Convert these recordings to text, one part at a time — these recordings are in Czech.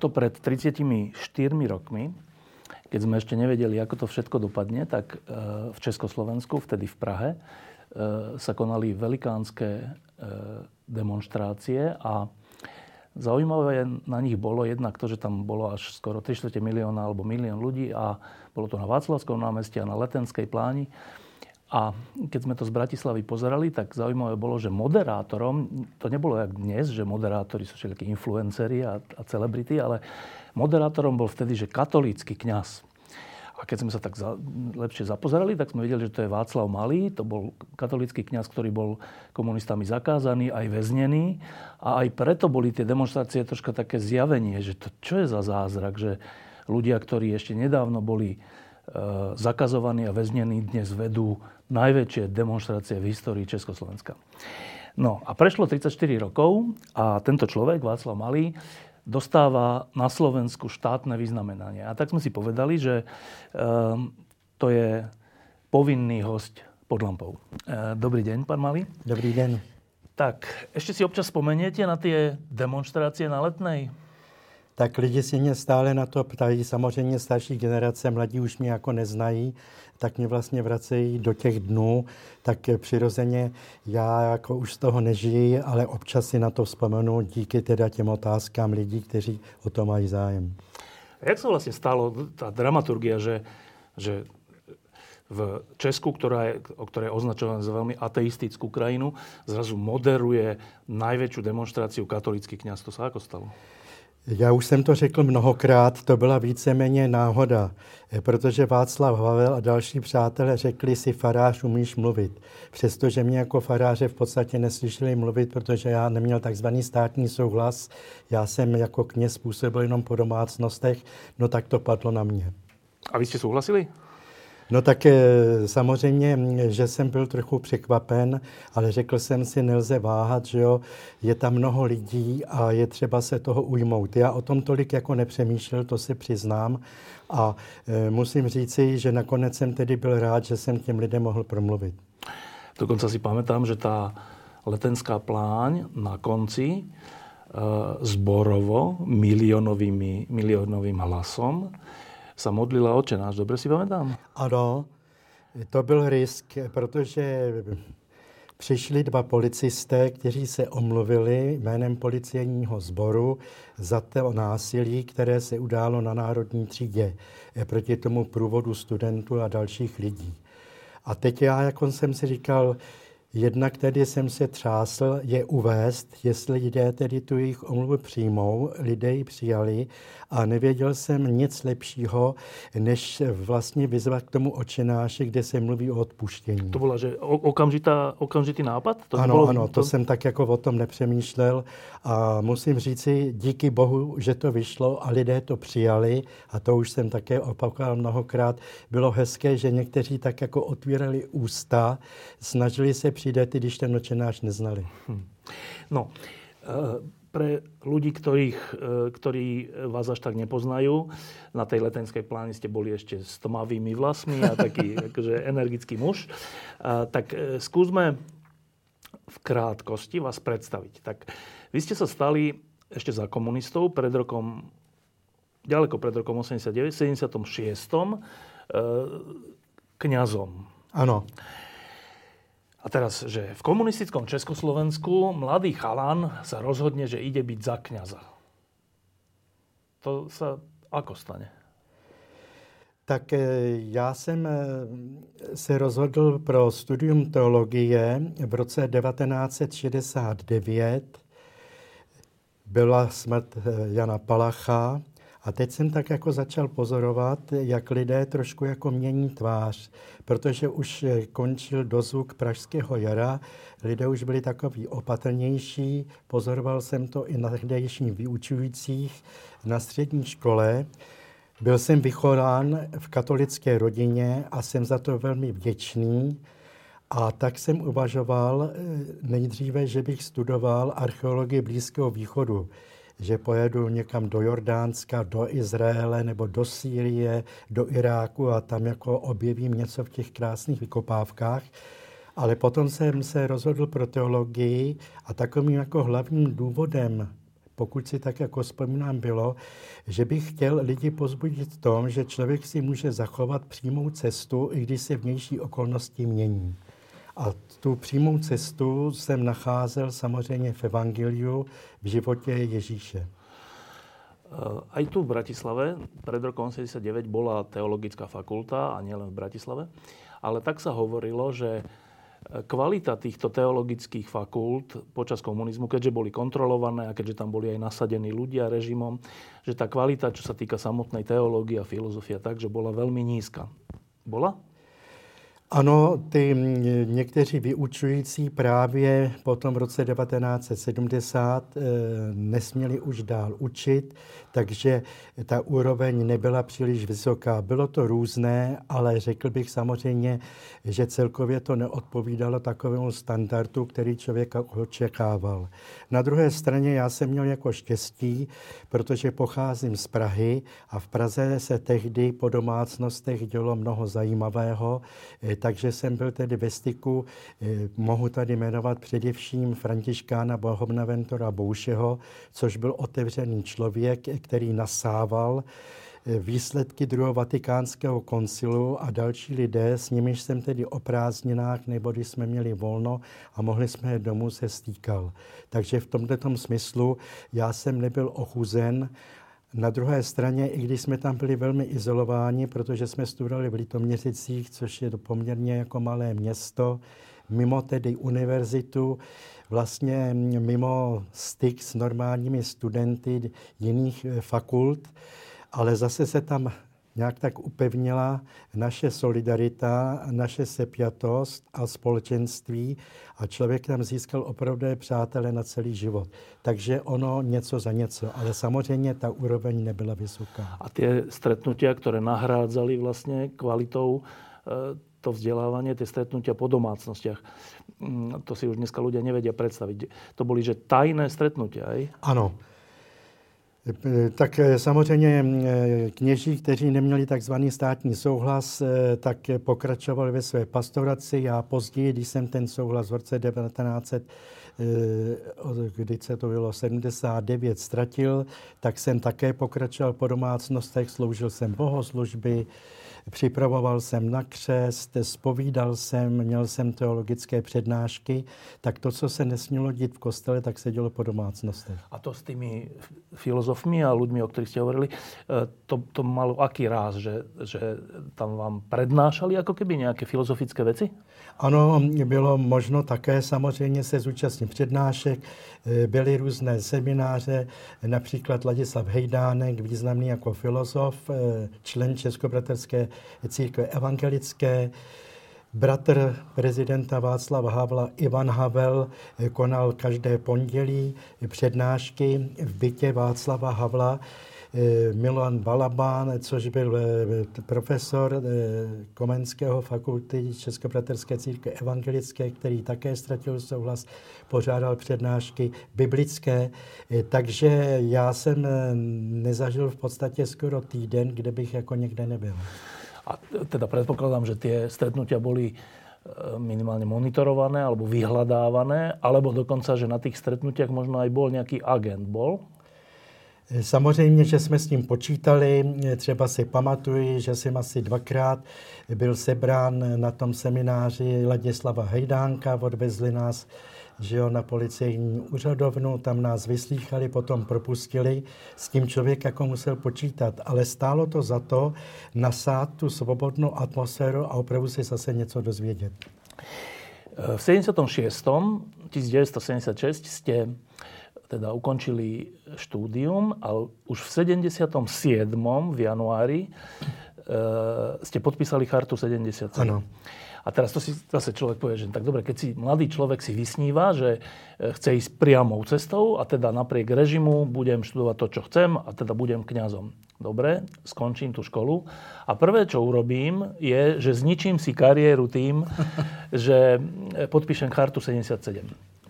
Takto pred 34 rokmi, keď sme ešte nevedeli, ako to všetko dopadne, tak e, v Československu, vtedy v Prahe, e, sa konali velikánske e, demonstrácie a zaujímavé na nich bolo jednak to, že tam bolo až skoro 3 milióna alebo milión ľudí a bolo to na Václavskom námestí a na Letenskej pláni. A keď sme to z Bratislavy pozerali, tak zaujímavé bolo, že moderátorom, to nebolo jak dnes, že moderátori sú všetky influenceri a, a celebrity, ale moderátorom bol vtedy, že katolícky kňaz. A keď sme sa tak za, lepšie zapozerali, tak sme videli, že to je Václav Malý, to bol katolícky kňaz, ktorý bol komunistami zakázaný, aj väznený. A aj preto boli tie demonstrácie troška také zjavenie, že to čo je za zázrak, že ľudia, ktorí ešte nedávno boli zakazovaní a väznení dnes vedú najväčšie demonstrácie v histórii Československa. No a prešlo 34 rokov a tento človek, Václav Malý, dostáva na Slovensku štátne vyznamenanie. A tak sme si povedali, že um, to je povinný host pod lampou. Uh, dobrý deň, pán Malý. Dobrý deň. Tak, ešte si občas spomeniete na tie demonstrácie na Letnej? Tak lidi si mě stále na to ptají. Samozřejmě starší generace, mladí už mě jako neznají, tak mě vlastně vracejí do těch dnů. Tak přirozeně já jako už z toho nežiji, ale občas si na to vzpomenu díky teda těm otázkám lidí, kteří o to mají zájem. Jak se vlastně stalo ta dramaturgia, že, že v Česku, ktorá je, ktorá je označovaná za veľmi ateistickú krajinu, zrazu moderuje najväčšiu demonstráciu katolický kňaz. To sa ako stalo? Já už jsem to řekl mnohokrát, to byla víceméně náhoda, protože Václav Havel a další přátelé řekli si, farář umíš mluvit. Přestože mě jako faráře v podstatě neslyšeli mluvit, protože já neměl takzvaný státní souhlas, já jsem jako kněz působil jenom po domácnostech, no tak to padlo na mě. A vy jste souhlasili? No tak eh, samozřejmě, že jsem byl trochu překvapen, ale řekl jsem si, nelze váhat, že jo, je tam mnoho lidí a je třeba se toho ujmout. Já o tom tolik jako nepřemýšlel, to si přiznám a e, musím říci, že nakonec jsem tedy byl rád, že jsem těm lidem mohl promluvit. Dokonce si pamätám, že ta letenská pláň na konci e, zborovo milionovým hlasom sa modlila oče náš. Dobre si pamätám? Ano, to byl risk, protože přišli dva policisté, kteří se omluvili jménem policejního sboru za to násilí, které se událo na Národní třídě proti tomu průvodu studentů a dalších lidí. A teď já, jako jsem si říkal, Jednak tedy jsem se třásl je uvést, jestli lidé tedy tu jejich omluvu přijmou, lidé ji přijali a nevěděl jsem nic lepšího, než vlastně vyzvat k tomu očenáši, kde se mluví o odpuštění. To bylo, že okamžitá, okamžitý nápad? To ano, bylo, ano, to... to jsem tak jako o tom nepřemýšlel a musím říci, díky bohu, že to vyšlo a lidé to přijali a to už jsem také opakoval mnohokrát. Bylo hezké, že někteří tak jako otvírali ústa, snažili se přijít, když ten očenáš neznali. Hm. No, uh pre ľudí, ktorých, e, ktorí vás až tak nepoznajú, na tej letenskej pláni ste boli ešte s tmavými vlasmi a taký akože energický muž, a, tak e, skúsme v krátkosti vás predstaviť. Tak vy ste sa stali ešte za komunistov pred rokom, ďaleko pred rokom 89, 76. E, kňazom. Áno. A teraz, že v komunistickom Československu mladý chalan sa rozhodne, že ide byť za kňaza. To sa ako stane? Tak eh, já jsem eh, se rozhodl pro studium teologie v roce 1969. Byla smrt eh, Jana Palacha A teď jsem tak jako začal pozorovat, jak lidé trošku jako mění tvář, protože už končil dozvuk Pražského jara, lidé už byli takový opatrnější, pozoroval jsem to i na tehdejších vyučujících na střední škole. Byl jsem vychován v katolické rodině a jsem za to velmi vděčný. A tak jsem uvažoval eh, nejdříve, že bych studoval archeologii Blízkého východu že pojedu někam do Jordánska, do Izraele nebo do Sýrie, do Iráku a tam jako objevím něco v těch krásných vykopávkách. Ale potom jsem se rozhodl pro teologii a takovým jako hlavním důvodem, pokud si tak jako vzpomínám, bylo, že bych chtěl lidi pozbudit v tom, že člověk si může zachovat přímou cestu, i když se vnější okolnosti mění. A tu přímou cestu jsem nacházel samozřejmě v Evangeliu, v životě Ježíše. Eh, aj tu v Bratislave pred rokom 79 bola teologická fakulta a nielen v Bratislave, ale tak sa hovorilo, že kvalita týchto teologických fakult počas komunizmu, keďže boli kontrolované a keďže tam boli aj nasadení ľudia režimom, že tá kvalita, čo sa týka samotnej teológie a filozofia, takže bola veľmi nízka. Bola? Ano, ty někteří vyučující právě potom v roce 1970 e, nesměli už dál učit, takže ta úroveň nebyla příliš vysoká. Bylo to různé, ale řekl bych samozřejmě, že celkově to neodpovídalo takovému standardu, který člověk očekával. Na druhé straně já jsem měl jako štěstí, protože pocházím z Prahy a v Praze se tehdy po domácnostech dělo mnoho zajímavého, takže jsem byl tedy ve styku, e, mohu tady jmenovat především Františkána Bohovnaventora Boušeho, což byl otevřený člověk, který nasával eh, výsledky druhého vatikánského koncilu a další lidé, s nimiž jsem tedy o prázdninách nebo když jsme měli volno a mohli jsme jít domů, se stýkal. Takže v tomto smyslu já jsem nebyl ochuzen na druhé straně, i když jsme tam byli velmi izolováni, protože jsme studovali v Litoměřicích, což je poměrně jako malé město, mimo tedy univerzitu, vlastně mimo styk s normálními studenty jiných eh, fakult, ale zase se tam nějak tak upevnila naše solidarita, naše sepjatost a společenství a člověk tam získal opravdu přátele na celý život. Takže ono něco za něco, ale samozřejmě ta úroveň nebyla vysoká. A ty stretnutia, které nahrádzali vlastně kvalitou eh, to vzdelávanie, tie stretnutia po domácnostiach. Mm, to si už dneska ľudia nevedia predstaviť. To boli, že tajné stretnutia, aj? Ano. Tak e, samozřejmě e, kněží, kteří neměli takzvaný státní souhlas, tak pokračovali ve své pastoraci. Já později, když jsem ten souhlas v roce 1900 kdy se to bylo 79, ztratil, tak jsem také pokračoval po domácnostech, sloužil jsem bohoslužby, připravoval jsem na křest, spovídal jsem, měl jsem teologické přednášky, tak to, co se nesmělo dít v kostele, tak se dělo po domácnostech. A to s tými filozofmi a ľuďmi, o ktorých ste hovorili, e, to, to malo aký ráz, že, že tam vám prednášali jako keby nějaké filozofické věci? Ano, bylo možno také samozřejmě se zúčastnit přednášek. E, byly různé semináře, například Ladislav Hejdánek, významný jako filozof, e, člen Českobraterské církve evangelické. Bratr prezidenta Václava Havla Ivan Havel konal každé pondělí přednášky v bytě Václava Havla. Milan Balabán, což byl eh, profesor eh, Komenského fakulty Českobraterské církve evangelické, který také ztratil souhlas, pořádal přednášky biblické. Eh, takže já jsem nezažil v podstatě skoro týden, kde bych jako někde nebyl. A teda predpokladám, že tie stretnutia boli e, minimálne monitorované alebo vyhľadávané, alebo dokonca, že na tých stretnutiach možno aj bol nejaký agent. Bol? E, samozřejmě, že jsme s tím počítali. E, třeba si pamatuji, že jsem asi dvakrát byl sebrán na tom semináři Ladislava Hejdánka, odvezli nás že jo, na policejní úřadovnu, tam nás vyslýchali, potom propustili. S tím člověk jako musel počítat, ale stálo to za to nasát tu svobodnou atmosféru a opravdu si zase něco dozvědět. V 76. 1976 ste teda ukončili štúdium, ale už v 77. v januári e, ste podpísali chartu 77. Ano. A teraz to si zase človek povie, že tak dobre, keď si mladý človek si vysníva, že e, chce ísť priamou cestou a teda napriek režimu budem študovať to, čo chcem a teda budem kňazom. Dobre, skončím tú školu a prvé, čo urobím, je, že zničím si kariéru tým, že e, podpíšem chartu 77.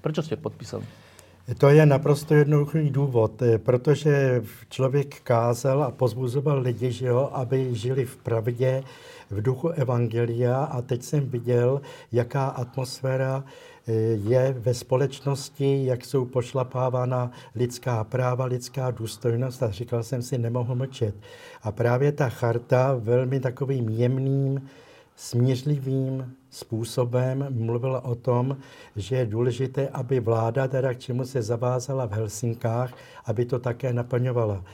Prečo ste podpísali? To je naprosto jednoduchý důvod, e, protože člověk kázal a pozbuzoval lidi, že jo, aby žili v pravdě, v duchu Evangelia a teď jsem viděl, jaká atmosféra eh, je ve společnosti, jak jsou pošlapávána lidská práva, lidská důstojnost a říkal jsem si, nemohu mlčet. A právě ta charta velmi takovým jemným, smířlivým způsobem mluvila o tom, že je důležité, aby vláda, teda k čemu se zavázala v Helsinkách, aby to také naplňovala.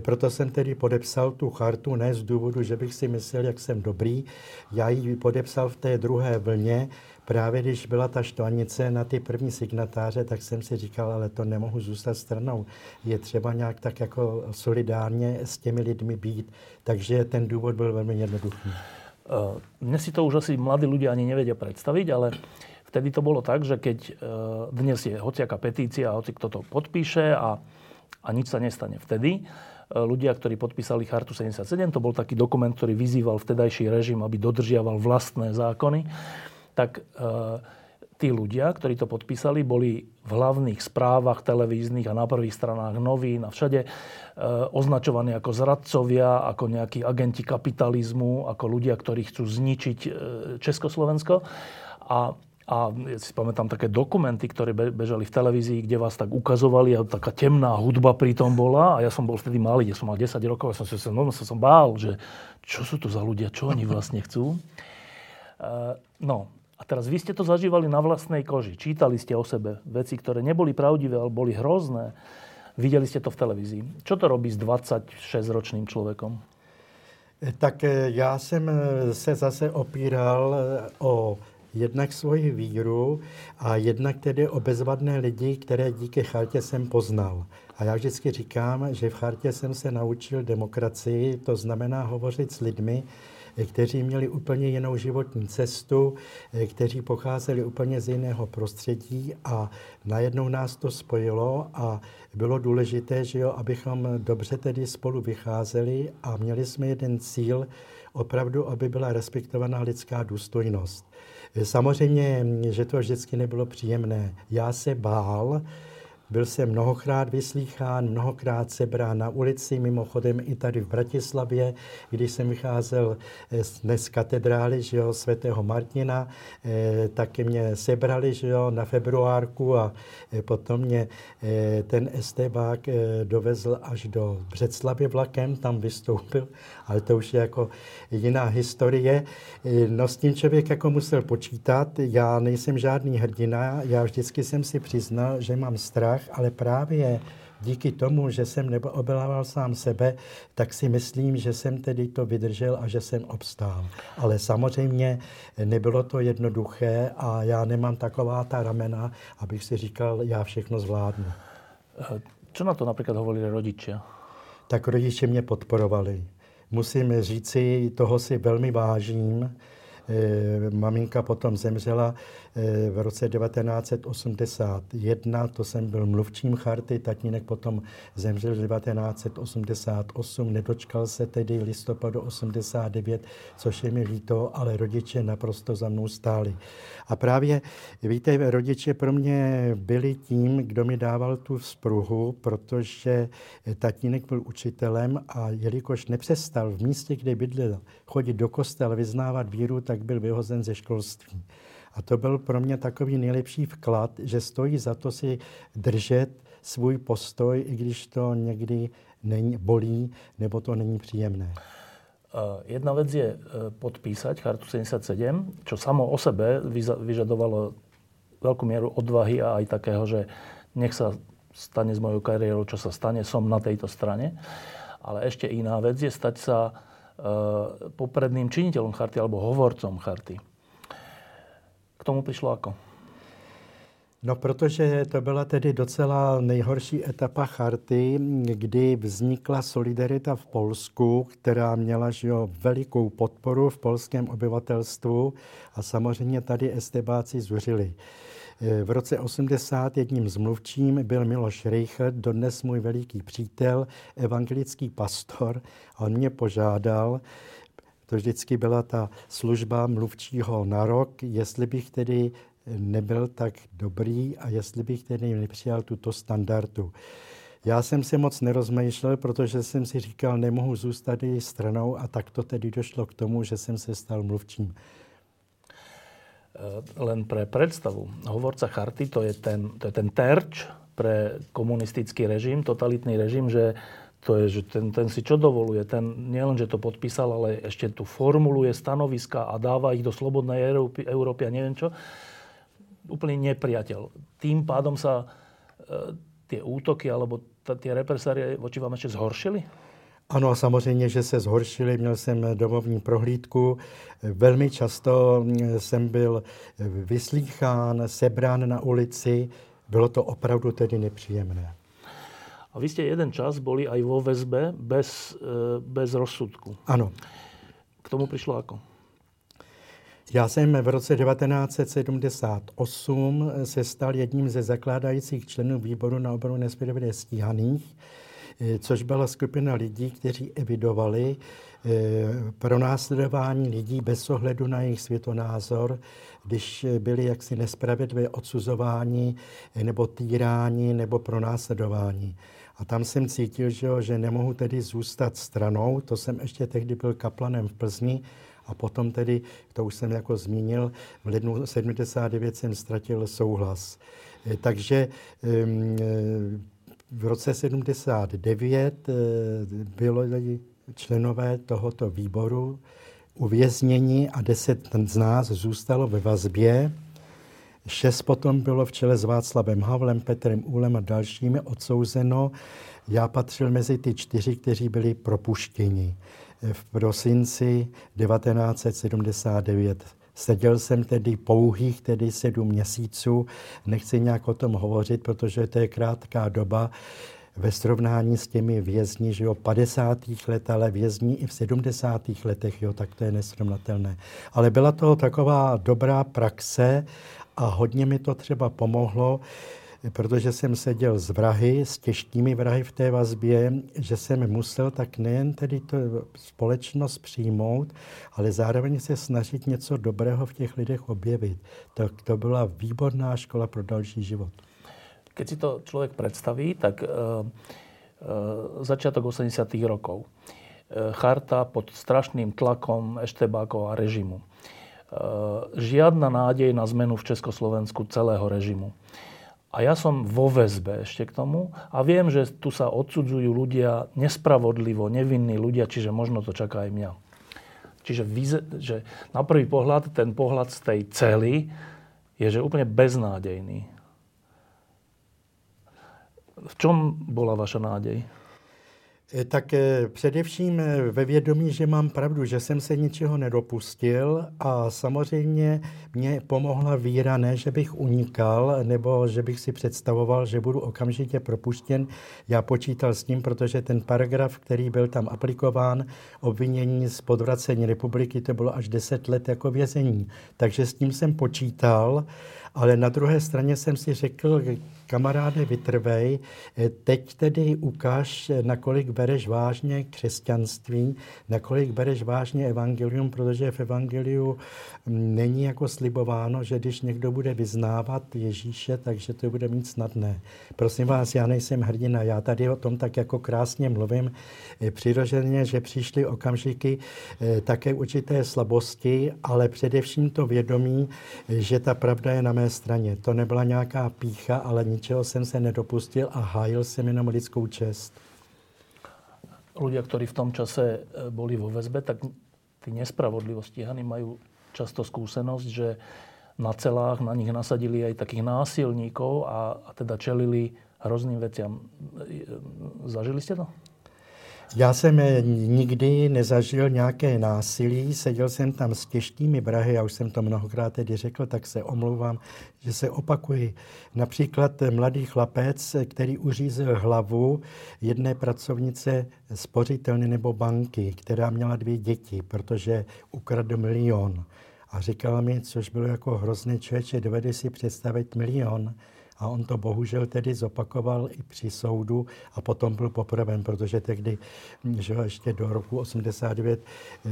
Proto jsem tedy podepsal tu chartu, ne z důvodu, že bych si myslel, jak jsem dobrý. Já ji podepsal v té druhé vlně, právě když byla ta štvanice na ty první signatáře, tak jsem si říkal, ale to nemohu zůstat stranou. Je třeba nějak tak jako solidárně s těmi lidmi být. Takže ten důvod byl velmi jednoduchý. Uh, dnes si to už asi mladí ľudia ani nevedia predstaviť, ale vtedy to bolo tak, že keď uh, dnes je hociaká petícia, hoci kto to podpíše a, a nič sa nestane vtedy, E, ľudia, ktorí podpísali Chartu 77. To bol taký dokument, ktorý vyzýval vtedajší režim, aby dodržiaval vlastné zákony. Tak e, tí ľudia, ktorí to podpísali, boli v hlavných správach televíznych a na prvých stranách novín a všade e, označovaní ako zradcovia, ako nejakí agenti kapitalizmu, ako ľudia, ktorí chcú zničiť Československo. A a ja si pamätám také dokumenty, ktoré bežali v televízii, kde vás tak ukazovali a taká temná hudba pri tom bola. A ja som bol vtedy malý, ja som mal 10 rokov a som sa no, som, som bál, že čo sú to za ľudia, čo oni vlastne chcú. Uh, no, a teraz vy ste to zažívali na vlastnej koži. Čítali ste o sebe veci, ktoré neboli pravdivé, ale boli hrozné. Videli ste to v televízii. Čo to robí s 26-ročným človekom? Tak e, já jsem e, se zase opíral o jednak svoji víru a jednak tedy o bezvadné lidi, které díky chartě jsem poznal. A já vždycky říkám, že v chartě jsem se naučil demokracii, to znamená hovořit s lidmi, kteří měli úplně jinou životní cestu, kteří pocházeli úplně z jiného prostředí a najednou nás to spojilo a bylo důležité, že jo, abychom dobře tedy spolu vycházeli a měli jsme jeden cíl, opravdu, aby byla respektovaná lidská důstojnost. Samozřejmě, že to vždycky nebylo příjemné. Já se bál, byl jsem mnohokrát vyslýchán, mnohokrát se brán na ulici, mimochodem i tady v Bratislavě, když jsem vycházel eh, dnes z katedrály že jo, svatého Martina, eh, taky mě sebrali že jo, na februárku a eh, potom mě ten estebák dovezl až do Břeclavy vlakem, tam vystoupil, ale to už je jako jiná historie. No s tím člověk jako musel počítat, já nejsem žádný hrdina, já vždycky jsem si přiznal, že mám strach, ale právě díky tomu, že jsem neobelával sám sebe, tak si myslím, že jsem tedy to vydržel a že jsem obstál. Ale samozřejmě nebylo to jednoduché a já nemám taková ta ramena, abych si říkal, já všechno zvládnu. Co na to například hovorili rodiče? Tak rodiče mě podporovali. Musím říci, toho si velmi vážím. E, maminka potom zemřela v roce 1981, to jsem byl mluvčím charty, tatínek potom zemřel v 1988, nedočkal se tedy listopadu 89, což je mi líto, ale rodiče naprosto za mnou stáli. A právě, víte, rodiče pro mě byli tím, kdo mi dával tu spruhu, protože tatínek byl učitelem a jelikož nepřestal v místě, kde bydlel, chodit do kostela, vyznávat víru, tak byl vyhozen ze školství. A to byl pro mě takový nejlepší vklad, že stojí za to si držet svůj postoj, i když to někdy není, bolí nebo to není příjemné. Jedna vec je e, podpísať Chartu 77, čo samo o sebe vyžadovalo veľkú mieru odvahy a aj takého, že nech sa stane s mojou kariérou, čo sa stane, som na tejto strane. Ale ešte iná vec je stať sa e, popredným činiteľom charty alebo hovorcom charty. Tomu prišlo ako? No, protože to byla tedy docela nejhorší etapa charty, kdy vznikla solidarita v Polsku, která měla že jo, velikou podporu v polském obyvatelstvu a samozřejmě tady estebáci zuřili. V roce 80 jedním z mluvčím byl Miloš Reichert, dodnes můj veliký přítel, evangelický pastor. A on mě požádal, to vždycky byla ta služba mluvčího na rok, jestli bych tedy nebyl tak dobrý a jestli bych tedy nepřijal tuto standardu. Já jsem se moc nerozmýšlel, protože jsem si říkal, nemohu zůstat její stranou a tak to tedy došlo k tomu, že jsem se stal mluvčím. Eh, len pre predstavu, hovorca charty to je ten, to je ten terč pre komunistický režim, totalitný režim, že to je, že ten, ten si čo dovoluje, ten nielen, že to podpísal, ale ešte tu formuluje stanoviska a dáva ich do slobodnej Európy, Európy a neviem čo úplný nepriateľ. Tým pádom sa e, tie útoky alebo tie represárie voči vám ešte zhoršili? Ano, samozřejmě, že se zhoršili. Měl jsem domovní prohlídku. Velmi často jsem byl vyslýchán, sebrán na ulici. Bylo to opravdu tedy nepříjemné. A vy ste jeden čas boli aj vo väzbe bez, e, bez rozsudku. Ano. K tomu prišlo ako? Já jsem v roce 1978 se stal jedním ze zakládajících členů výboru na obranu nespravedlivě stíhaných, eh, což byla skupina lidí, kteří evidovali eh, pro následování lidí bez ohledu na jejich světonázor, když byli jaksi nespravedlivě odsuzováni eh, nebo týráni nebo pro následování. A tam jsem cítil, že, že nemohu tedy zůstat stranou, to jsem ještě tehdy byl kaplanem v Plzni, a potom tedy, to už jsem jako zmínil, v lednu 79 jsem ztratil souhlas. Eh, takže eh, v roce 79 eh, bylo členové tohoto výboru uvězněni a deset z nás zůstalo ve vazbě. Šest potom bylo v čele s Václavem Havlem, Petrem Úlem a dalšími odsouzeno. Já patřil mezi ty čtyři, kteří byli propuštěni v prosinci 1979. Seděl jsem tedy pouhých tedy sedm měsíců. Nechci nějak o tom hovořit, protože to je krátká doba ve srovnání s těmi vězni, že jo, 50. let, ale vězni i v 70. letech, jo, tak to je nesrovnatelné. Ale byla to taková dobrá praxe a hodně mi to třeba pomohlo, protože jsem seděl s vrahy, s těžkými vrahy v té vazbě, že jsem musel tak nejen tedy to společnost přijmout, ale zároveň se snažit něco dobrého v těch lidech objevit. To, to byla výborná škola pro další život. Keď si to člověk představí, tak uh, uh, začiatok 80. rokov. Uh, charta pod strašným tlakom Eštebákov a režimu. Uh, žiadna nádej na zmenu v Československu celého režimu. A ja som vo väzbe ešte k tomu a viem, že tu sa odsudzujú ľudia nespravodlivo, nevinní ľudia, čiže možno to čaká aj mňa. Čiže že na prvý pohľad ten pohľad z tej cely je, že úplne beznádejný. V čom bola vaša nádej? Eh, tak eh, především eh, ve vědomí, že mám pravdu, že jsem se ničeho nedopustil a samozřejmě mě pomohla víra, ne, že bych unikal nebo že bych si představoval, že budu okamžitě propuštěn. Já počítal s tím, protože ten paragraf, který byl tam aplikován, obvinění z podvracení republiky, to bylo až 10 let jako vězení. Takže s tím jsem počítal, ale na druhé straně jsem si řekl, kamaráde, vytrvej, eh, teď tedy ukáž, nakolik bereš vážně křesťanství, nakolik bereš vážně evangelium, protože v evangeliu mm, není jako slibováno, že když někdo bude vyznávat Ježíše, takže to bude mít snadné. Prosím vás, já nejsem hrdina, já tady o tom tak jako krásně mluvím. Přirozeně, že přišly okamžiky eh, také určité slabosti, ale především to vědomí, že ta pravda je na mé straně. To nebyla nějaká pícha, ale ničeho jsem se nedopustil a hájil jsem jenom lidskou čest. Ľudia, ktorí v tom čase e, boli vo väzbe, tak tí nespravodlivo stíhaní majú často skúsenosť, že na celách na nich nasadili aj takých násilníkov a, a teda čelili hrozným veciam. E, zažili ste to? Já jsem nikdy nezažil nějaké násilí, seděl jsem tam s těžkými brahy, já už jsem to mnohokrát tedy řekl, tak se omlouvám, že se opakuji. Například mladý chlapec, který uřízl hlavu jedné pracovnice spořitelny nebo banky, která měla dvě děti, protože ukradl milion. A říkala mi, což bylo jako hrozné člověče, dovede si představit milion. A on to bohužel tedy zopakoval i při soudu a potom byl popraven, protože tehdy, že ještě do roku 89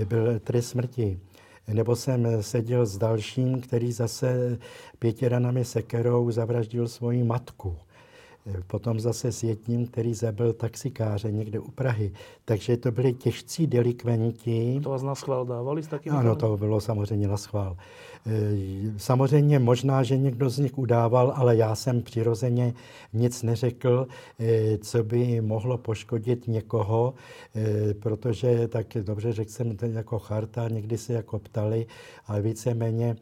byl trest smrti. Nebo jsem seděl s dalším, který zase pěti ranami sekerou zavraždil svoji matku. Potom zase s jedním, který zabil taxikáře někde u Prahy. Takže to byli těžcí delikventi. To vás na schvál dávali s takými? Ano, to bylo samozřejmě na schvál. Eh, samozřejmě možná, že někdo z nich udával, ale já jsem přirozeně nic neřekl, eh, co by mohlo poškodit někoho, eh, protože tak dobře řekl jsem to jako charta, někdy se jako ptali, ale víceméně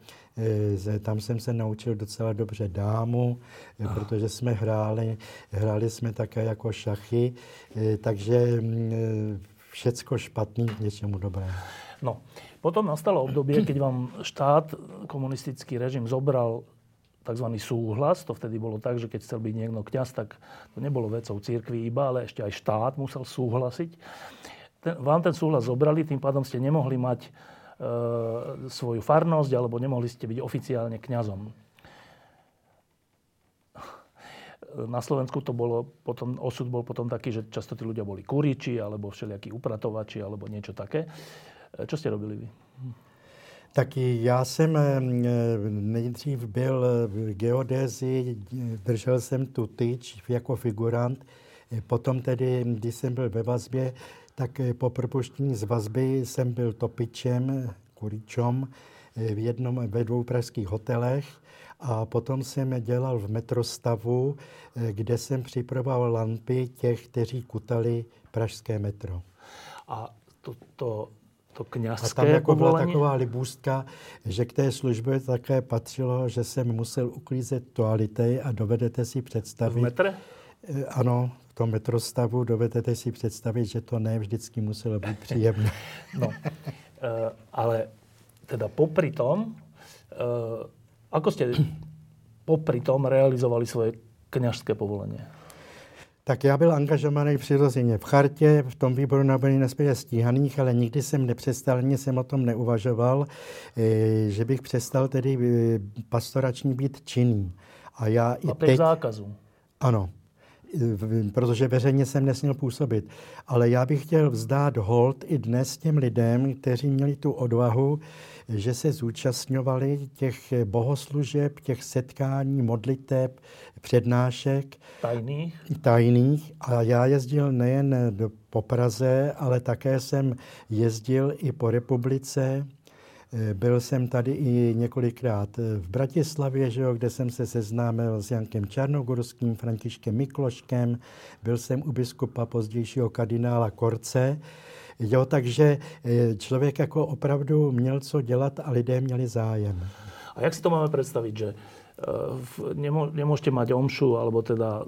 tam jsem se naučil docela dobře dámu, ah. protože jsme hráli, hráli jsme také jako šachy, takže mm, všecko špatný k něčemu dobré. No, potom nastalo obdobie, keď vám štát, komunistický režim zobral tzv. súhlas. To vtedy bolo tak, že keď chcel byť niekto kňaz, tak to nebolo vecou církvy iba, ale ešte aj štát musel súhlasiť. Ten, vám ten súhlas zobrali, tým pádom ste nemohli mať svoju farnosť alebo nemohli ste byť oficiálne kňazom. Na Slovensku to bolo potom, osud bol potom taký, že často tí ľudia boli kuriči alebo všelijakí upratovači alebo niečo také. Co jste robili vy? Taky já jsem eh, nejdřív byl v geodézi, držel jsem tu tyč jako figurant. Potom tedy, když jsem byl ve vazbě, tak eh, po propuštění z vazby jsem byl topičem, kuričom eh, v jednom, ve dvou pražských hotelech a potom jsem dělal v metrostavu, kde jsem připravoval lampy těch, kteří kutali pražské metro. A to, to to kněžské A tam jako byla taková libůstka, že k té službě také patřilo, že jsem musel uklízet toality a dovedete si představit... V metr? Eh, ano, v tom metrostavu dovedete si představit, že to ne vždycky muselo být příjemné. no, uh, ale teda popri tom, uh, ako ste popri tom realizovali svoje kňažské povolenie? Tak já byl angažovaný přirozeně v chartě, v tom výboru na obrany nespěje stíhaných, ale nikdy jsem nepřestal, ani jsem o tom neuvažoval, eh, že bych přestal tedy eh, pastorační být činný. A já i teď... zákazu. Ano, protože veřejně jsem nesměl působit. Ale já bych chtěl vzdát hold i dnes těm lidem, kteří měli tu odvahu, že se zúčastňovali těch bohoslužeb, těch setkání, modliteb, přednášek. Tajných? Tajných. A já jezdil nejen do, po Praze, ale také jsem jezdil i po republice. Byl jsem tady i několikrát v Bratislavě, že jo, kde jsem se seznámil s Jankem Čarnogorským, Františkem Mikloškem, byl jsem u biskupa pozdějšího kardinála Korce. Jo, takže eh, člověk jako opravdu měl co dělat a lidé měli zájem. A jak si to máme představit, že nemůžete mať omšu, alebo teda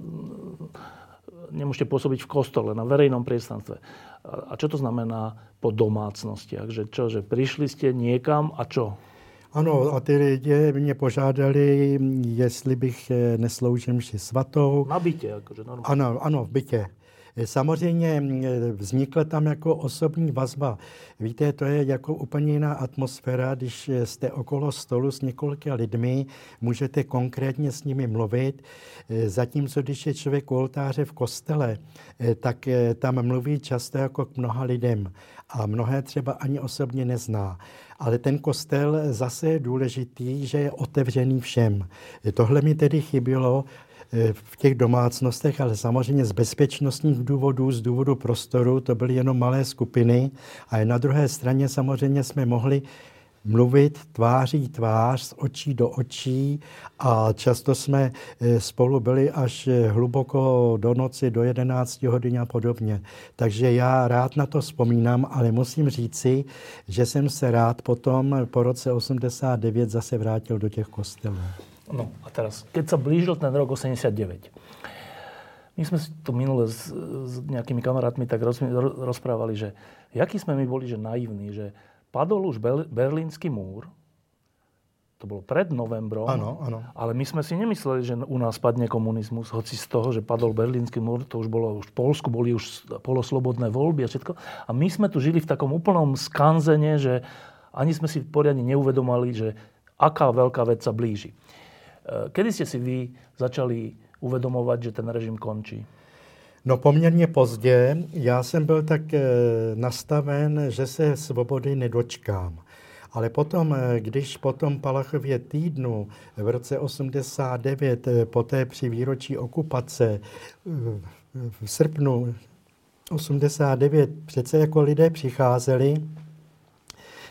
nemôžete pôsobiť v kostole, na verejnom priestranstve. A čo to znamená po domácnostiach? Že čo, že prišli ste niekam a čo? Ano, a ty lidi mě požádali, jestli bych eh, nesloužil mši svatou. Na bytě, jakože normálně. Ano, ano, v bytě. Samozřejmě vznikla tam jako osobní vazba. Víte, to je jako úplně jiná atmosféra, když jste okolo stolu s několika lidmi, můžete konkrétně s nimi mluvit, zatímco když je člověk u oltáře v kostele, tak tam mluví často jako k mnoha lidem a mnohé třeba ani osobně nezná. Ale ten kostel zase je důležitý, že je otevřený všem. Tohle mi tedy chybělo, Eh, v těch domácnostech, ale samozřejmě z bezpečnostních důvodů, z důvodu prostoru, to byly jenom malé skupiny. A na druhé straně samozřejmě jsme mohli mluvit tváří tvář, z očí do očí a často jsme eh, spolu byli až eh, hluboko do noci, do 11 hodin a podobně. Takže já rád na to vzpomínám, ale musím říci, že jsem se rád potom po roce 89 zase vrátil do těch kostelů. No a teraz, keď sa blížil ten rok 89, My sme si to minule s, s nejakými kamarátmi tak roz, rozprávali, že jaký sme my boli, že naivní, že padol už berlínsky múr, to bolo pred novembrom. Áno, áno. Ale my sme si nemysleli, že u nás padne komunizmus, hoci z toho, že padol berlínsky múr, to už bolo, už v Polsku boli už poloslobodné voľby a všetko. A my sme tu žili v takom úplnom skanzene, že ani sme si poriadne neuvedomali, že aká veľká vec sa blíži. E, kedy ste si vy začali uvedomovať, že ten režim končí? No poměrně pozdě. Já jsem byl tak e, nastaven, že se svobody nedočkám. Ale potom, eh, když po tom Palachově týdnu v roce 89, eh, poté při výročí okupace eh, v srpnu 89 přece jako lidé přicházeli,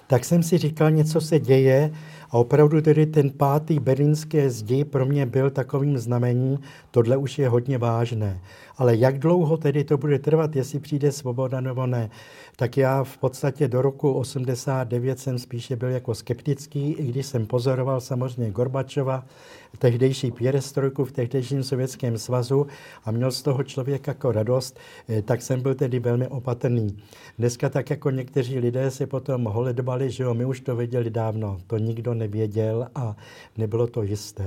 tak jsem si říkal, něco se děje a opravdu tedy ten pátý berlínské zdi pro mě byl takovým znamením, tohle už je hodně vážné. Ale jak dlouho tedy to bude trvat, jestli přijde svoboda nebo ne, tak já v podstatě do roku 89 jsem spíše byl jako skeptický, i když jsem pozoroval samozřejmě Gorbačova, tehdejší pěrestrojku v tehdejším Sovětském svazu a měl z toho člověk jako radost, eh, tak jsem byl tedy velmi opatrný. Dneska tak jako někteří lidé se potom holedbali, že jo, my už to věděli dávno, to nikdo nevěděl a nebylo to jisté.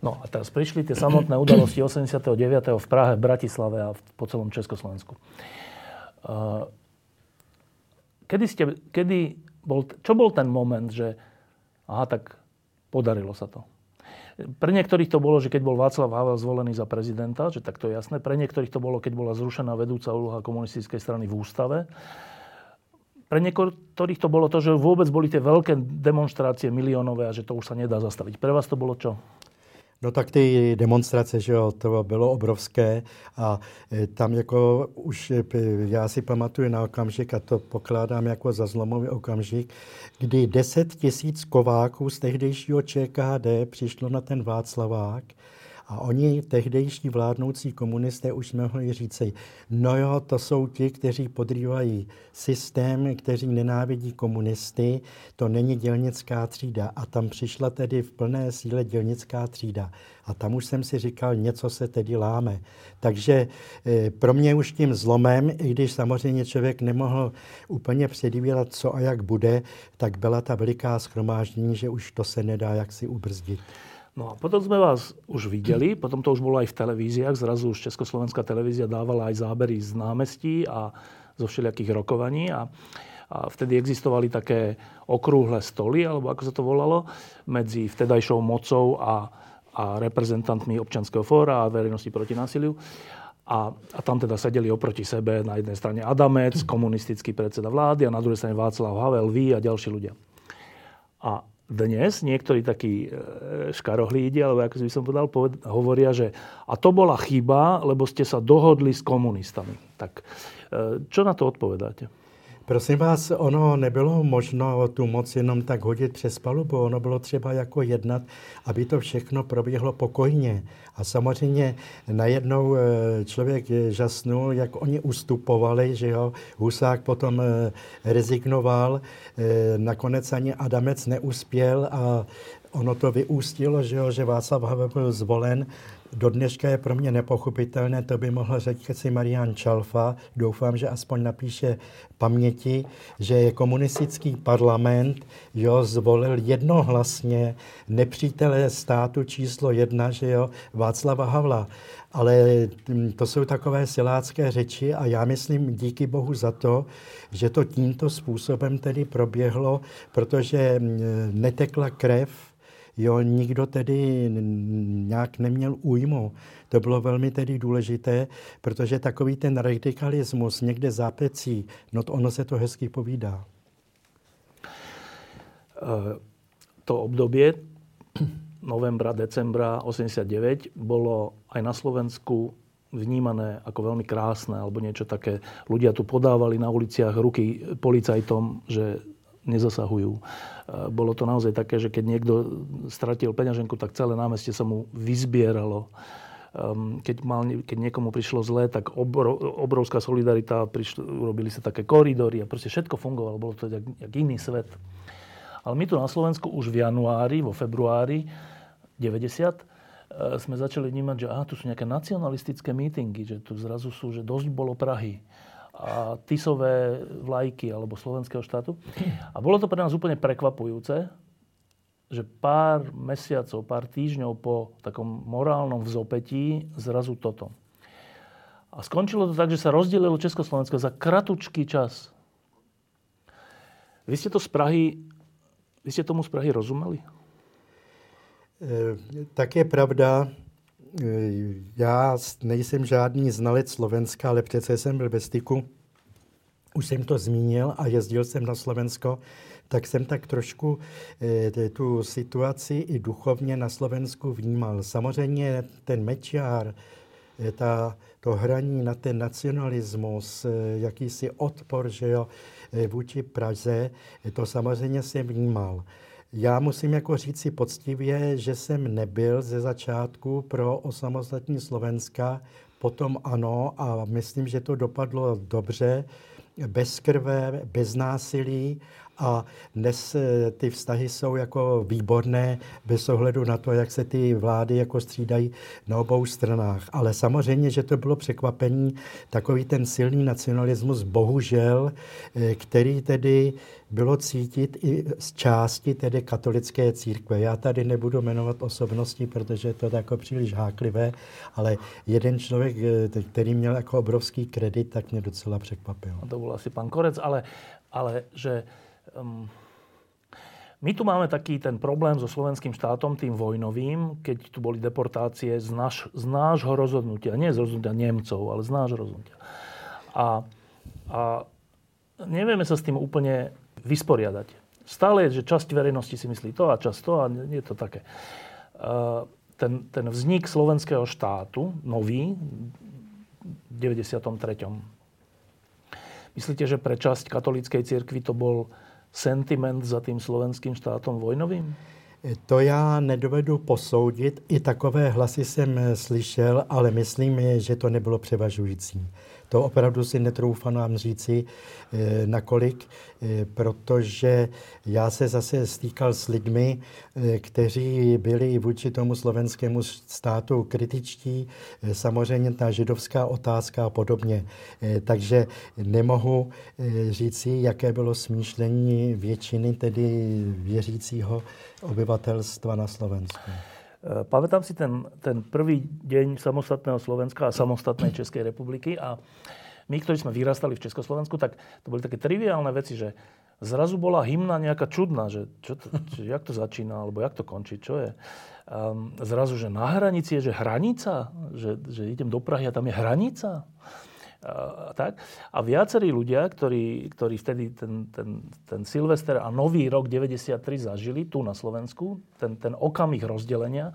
No a teraz prišli tie samotné udalosti 89. v Prahe, v Bratislave a po celom Československu. Kedy ste, kedy bol, čo bol ten moment, že aha, tak podarilo sa to? Pre niektorých to bolo, že keď bol Václav Havel zvolený za prezidenta, že tak to je jasné. Pre niektorých to bolo, keď bola zrušená vedúca úloha komunistickej strany v ústave. Pre niektorých to bolo to, že vôbec boli tie veľké demonstrácie miliónové a že to už sa nedá zastaviť. Pre vás to bolo čo? No tak ty demonstrace, že jo, to bylo obrovské a e, tam jako už, e, já si pamatuju na okamžik a to pokládám jako za zlomový okamžik, kdy 10 tisíc kováků z tehdejšího ČKD přišlo na ten Václavák a oni, tehdejší vládnoucí komunisté, už mohli říct, no jo, to jsou ti, kteří podrývají systém, kteří nenávidí komunisty, to není dělnická třída. A tam přišla tedy v plné síle dělnická třída. A tam už jsem si říkal, něco se tedy láme. Takže e, pro mě už tím zlomem, i když samozřejmě člověk nemohl úplně předvídat, co a jak bude, tak byla ta veliká schromáždění, že už to se nedá jaksi ubrzdit. No a potom sme vás už videli, potom to už bolo aj v televíziách, zrazu už Československá televízia dávala aj zábery z námestí a zo všelijakých rokovaní a, a vtedy existovali také okrúhle stoly, alebo ako sa to volalo, medzi vtedajšou mocou a, a reprezentantmi občanského fóra a verejnosti proti násiliu. A, a tam teda sedeli oproti sebe na jednej strane Adamec, komunistický predseda vlády a na druhej strane Václav Havel, vy a ďalší ľudia. A dnes niektorí takí e, škarohlídi, alebo ako by som povedal, poved, hovoria, že a to bola chyba, lebo ste sa dohodli s komunistami. Tak e, čo na to odpovedáte? Prosím vás, ono nebylo možno tu moc jenom tak hodit přes palubu, ono bylo třeba jako jednat, aby to všechno proběhlo pokojně. A samozřejmě najednou eh, člověk žasnul, jak oni ustupovali, že jo, Husák potom eh, rezignoval, eh, nakonec ani Adamec neuspěl a ono to vyústilo, že, jo, že Václav Havel byl zvolen do dneška je pro mě nepochopitelné, to by mohl říct si Marian Čalfa, doufám, že aspoň napíše paměti, že je komunistický parlament jo, zvolil jednohlasně nepřítele státu číslo jedna, že jo, Václava Havla. Ale hm, to jsou takové silácké řeči a já myslím díky bohu za to, že to tímto způsobem tedy proběhlo, protože hm, netekla krev Jo, nikdo tedy nějak neměl újmu. To bylo velmi tedy důležité, protože takový ten radikalismus někde zápecí, no to ono se to hezky povídá. Eh, to obdobie novembra, decembra 89 bolo aj na Slovensku vnímané ako veľmi krásne alebo niečo také. Ľudia tu podávali na uliciach ruky policajtom, že nezasahujú. E, bolo to naozaj také, že keď niekto stratil peňaženku, tak celé námestie sa mu vyzbieralo. Ehm, keď, mal, keď niekomu prišlo zlé, tak obro, obrovská solidarita, prišlo, urobili sa také koridory a proste všetko fungovalo. Bolo to jak, jak iný svet. Ale my tu na Slovensku už v januári, vo februári 90 sme začali vnímať, že aha, tu sú nejaké nacionalistické mítingy, že tu zrazu sú, že dosť bolo Prahy a Tisové vlajky alebo slovenského štátu. A bolo to pre nás úplne prekvapujúce, že pár mesiacov, pár týždňov po takom morálnom vzopetí zrazu toto. A skončilo to tak, že sa rozdelilo Československo za kratučký čas. Vy ste to z Prahy, vy ste tomu z Prahy rozumeli? E, tak je pravda, já nejsem žádný znalec Slovenska, ale přece jsem byl ve styku. Už jsem to zmínil a jezdil jsem na Slovensko tak jsem tak trošku e, tu situaci i duchovně na Slovensku vnímal. Samozřejmě ten Mečiar, e, ta, to hraní na ten nacionalismus, e, jakýsi odpor že jo, vůči Praze, to samozřejmě jsem vnímal. Já musím jako říct si poctivě, že jsem nebyl ze začátku pro osamostatní Slovenska, potom ano a myslím, že to dopadlo dobře, bez krve, bez násilí a dnes eh, ty vztahy jsou jako výborné bez ohledu na to, jak se ty vlády jako střídají na obou stranách. Ale samozřejmě, že to bylo překvapení, takový ten silný nacionalismus, bohužel, eh, který tedy bylo cítit i z části tedy katolické církve. Já tady nebudu jmenovat osobnosti, protože je to jako příliš háklivé, ale jeden člověk, eh, který měl jako obrovský kredit, tak mě docela překvapil. To byl asi pan Korec, ale, ale že um, my tu máme taký ten problém so slovenským štátom, tým vojnovým, keď tu boli deportácie z, naš, z nášho rozhodnutia. Nie z rozhodnutia Nemcov, ale z nášho rozhodnutia. A, a nevieme sa s tým úplne vysporiadať. Stále je, že časť verejnosti si myslí to a časť to a je to také. Uh, ten, ten vznik slovenského štátu, nový, v 93. Myslíte, že pre časť katolíckej cirkvi to bol sentiment za tím slovenským štátom vojnovým? To já nedovedu posoudit. I takové hlasy jsem slyšel, ale myslím, že to nebylo převažující. To opravdu si netroufám nám říci, eh, nakolik, eh, protože já se zase stýkal s lidmi, eh, kteří byli vůči tomu slovenskému státu kritičtí, samozřejmě ta židovská otázka a podobně. Takže nemohu říci, jaké bylo smýšlení většiny tedy věřícího obyvatelstva na Slovensku. Eh, pamätám si ten, ten prvý deň samostatného Slovenska a samostatnej Českej republiky a my, ktorí sme vyrastali v Československu, tak to boli také triviálne veci, že zrazu bola hymna nejaká čudná, že čo to, čo, jak to začína, alebo jak to končí, čo je. Um, zrazu, že na hranici je, že hranica, že, že idem do Prahy a tam je hranica a tak. A viacerí ľudia, ktorí, ktorí vtedy ten, ten, ten Silvester a nový rok 93 zažili tu na Slovensku, ten, ten okamih rozdelenia,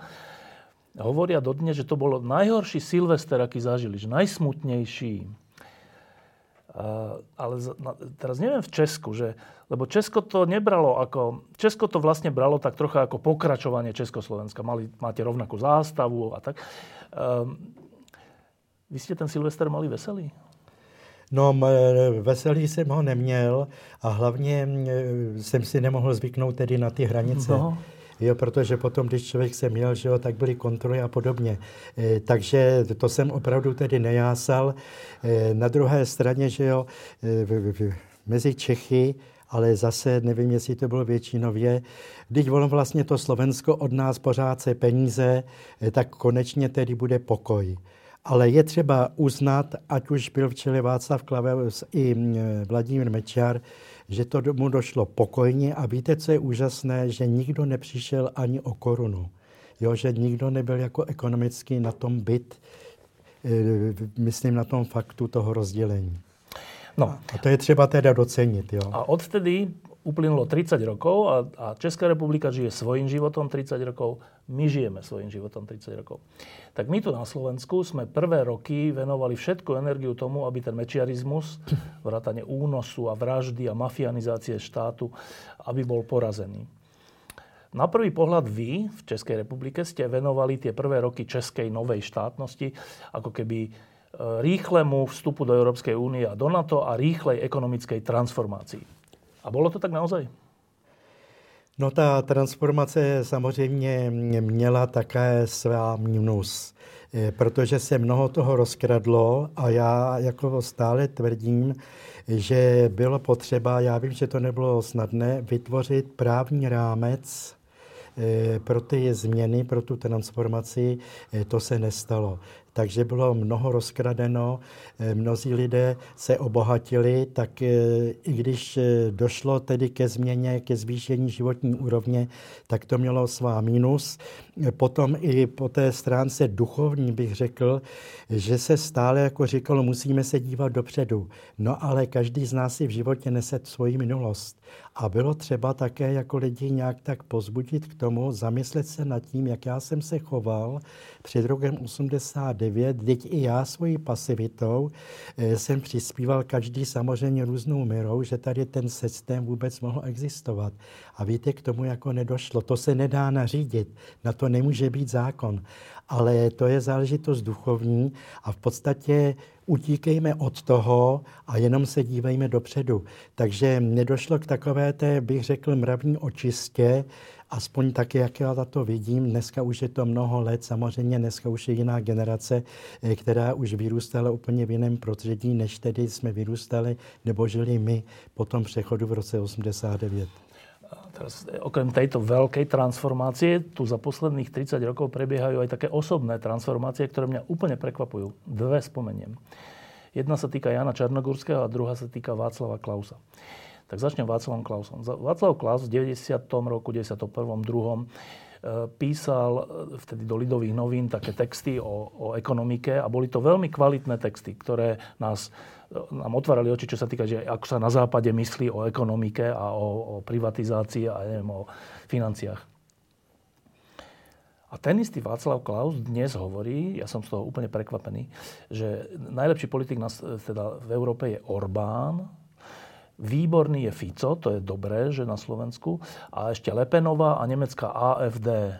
hovoria dodne, že to bolo najhorší Silvester, aký zažili, že najsmutnejší. Uh, ale na, teraz neviem v Česku, že, lebo Česko to nebralo ako, Česko to vlastne bralo tak trocha ako pokračovanie Československa. Mali, máte rovnakú zástavu a tak. Um, vy jste ten Silvester mali veselý? No, veselý jsem ho neměl a hlavně jsem si nemohl zvyknout tedy na ty hranice. No. Jo, protože potom, když člověk se měl, že jo, tak byly kontroly a podobně. E, takže to jsem opravdu tedy nejásal. E, na druhé straně, že jo, e, v, v, mezi Čechy, ale zase nevím, jestli to bylo většinově, když ono vlastně to Slovensko od nás pořád se peníze, e, tak konečně tedy bude pokoj. Ale je třeba uznat, ať už byl v čele Václav Klaveus i Vladimír Mečiar, že to mu došlo pokojně a víte, co je úžasné, že nikdo nepřišel ani o korunu. Jo, že nikdo nebyl jako ekonomicky na tom byt, e, myslím na tom faktu toho rozdělení. No. A to je třeba teda docenit. Jo. A odtedy uplynulo 30 rokov a, a Česká republika žije svojím životom 30 rokov, my žijeme svojím životom 30 rokov. Tak my tu na Slovensku sme prvé roky venovali všetku energiu tomu, aby ten mečiarizmus, vrátane únosu a vraždy a mafianizácie štátu, aby bol porazený. Na prvý pohľad vy v Českej republike ste venovali tie prvé roky českej novej štátnosti ako keby e, rýchlemu vstupu do Európskej únie a do NATO a rýchlej ekonomickej transformácii. A bolo to tak naozaj? No ta transformace samozřejmě měla také svá minus, eh, protože se mnoho toho rozkradlo a já jako stále tvrdím, že bylo potřeba, já vím, že to nebylo snadné, vytvořit právní rámec eh, pro ty změny, pro tu transformaci, eh, to se nestalo takže bylo mnoho rozkradeno, eh, mnozí lidé se obohatili, tak eh, i když eh, došlo tedy ke změně, ke zvýšení životní úrovně, tak to mělo svá mínus. Potom i po té stránce duchovní bych řekl, že se stále jako říkalo, musíme se dívat dopředu. No ale každý z nás si v životě nese svoji minulost. A bylo třeba také jako lidi nějak tak pozbudit k tomu, zamyslet se nad tím, jak já jsem se choval před rokem 89, teď i já svojí pasivitou eh, jsem přispíval každý samozřejmě různou mirou, že tady ten systém vůbec mohl existovat. A víte, k tomu jako nedošlo. To se nedá nařídit, na to nemůže být zákon. Ale to je záležitost duchovní a v podstatě utíkejme od toho a jenom se dívejme dopředu. Takže nedošlo k takové té, bych řekl, mravní očistě, aspoň tak, jak já to vidím. Dneska už je to mnoho let, samozřejmě dneska už je jiná generace, eh, která už vyrůstala úplně v jiném prostředí, než tedy jsme vyrůstali nebo žili my po tom přechodu v roce 89. Teraz, okrem tejto veľkej transformácie, tu za posledných 30 rokov prebiehajú aj také osobné transformácie, ktoré mňa úplne prekvapujú. Dve spomeniem. Jedna sa týka Jana Čarnogurského a druhá sa týka Václava Klausa. Tak začnem Václavom Klausom. Václav Klaus v 90. roku, 91. 2. písal e, vtedy do Lidových novín také texty o, o ekonomike a boli to veľmi kvalitné texty, ktoré nás nám otvárali oči, čo sa týka, že ako sa na západe myslí o ekonomike a o, o privatizácii a neviem, o financiách. A ten istý Václav Klaus dnes hovorí, ja som z toho úplne prekvapený, že najlepší politik na, teda v Európe je Orbán, výborný je Fico, to je dobré, že na Slovensku, a ešte Lepenová a nemecká AFD.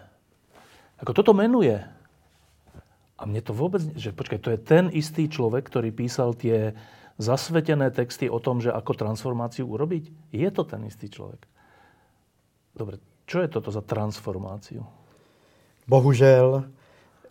Ako toto menuje. A mne to vôbec, že počkaj, to je ten istý človek, ktorý písal tie zasvetené texty o tom, že ako transformáciu urobiť? Je to ten istý človek. Dobre, čo je toto za transformáciu? Bohužel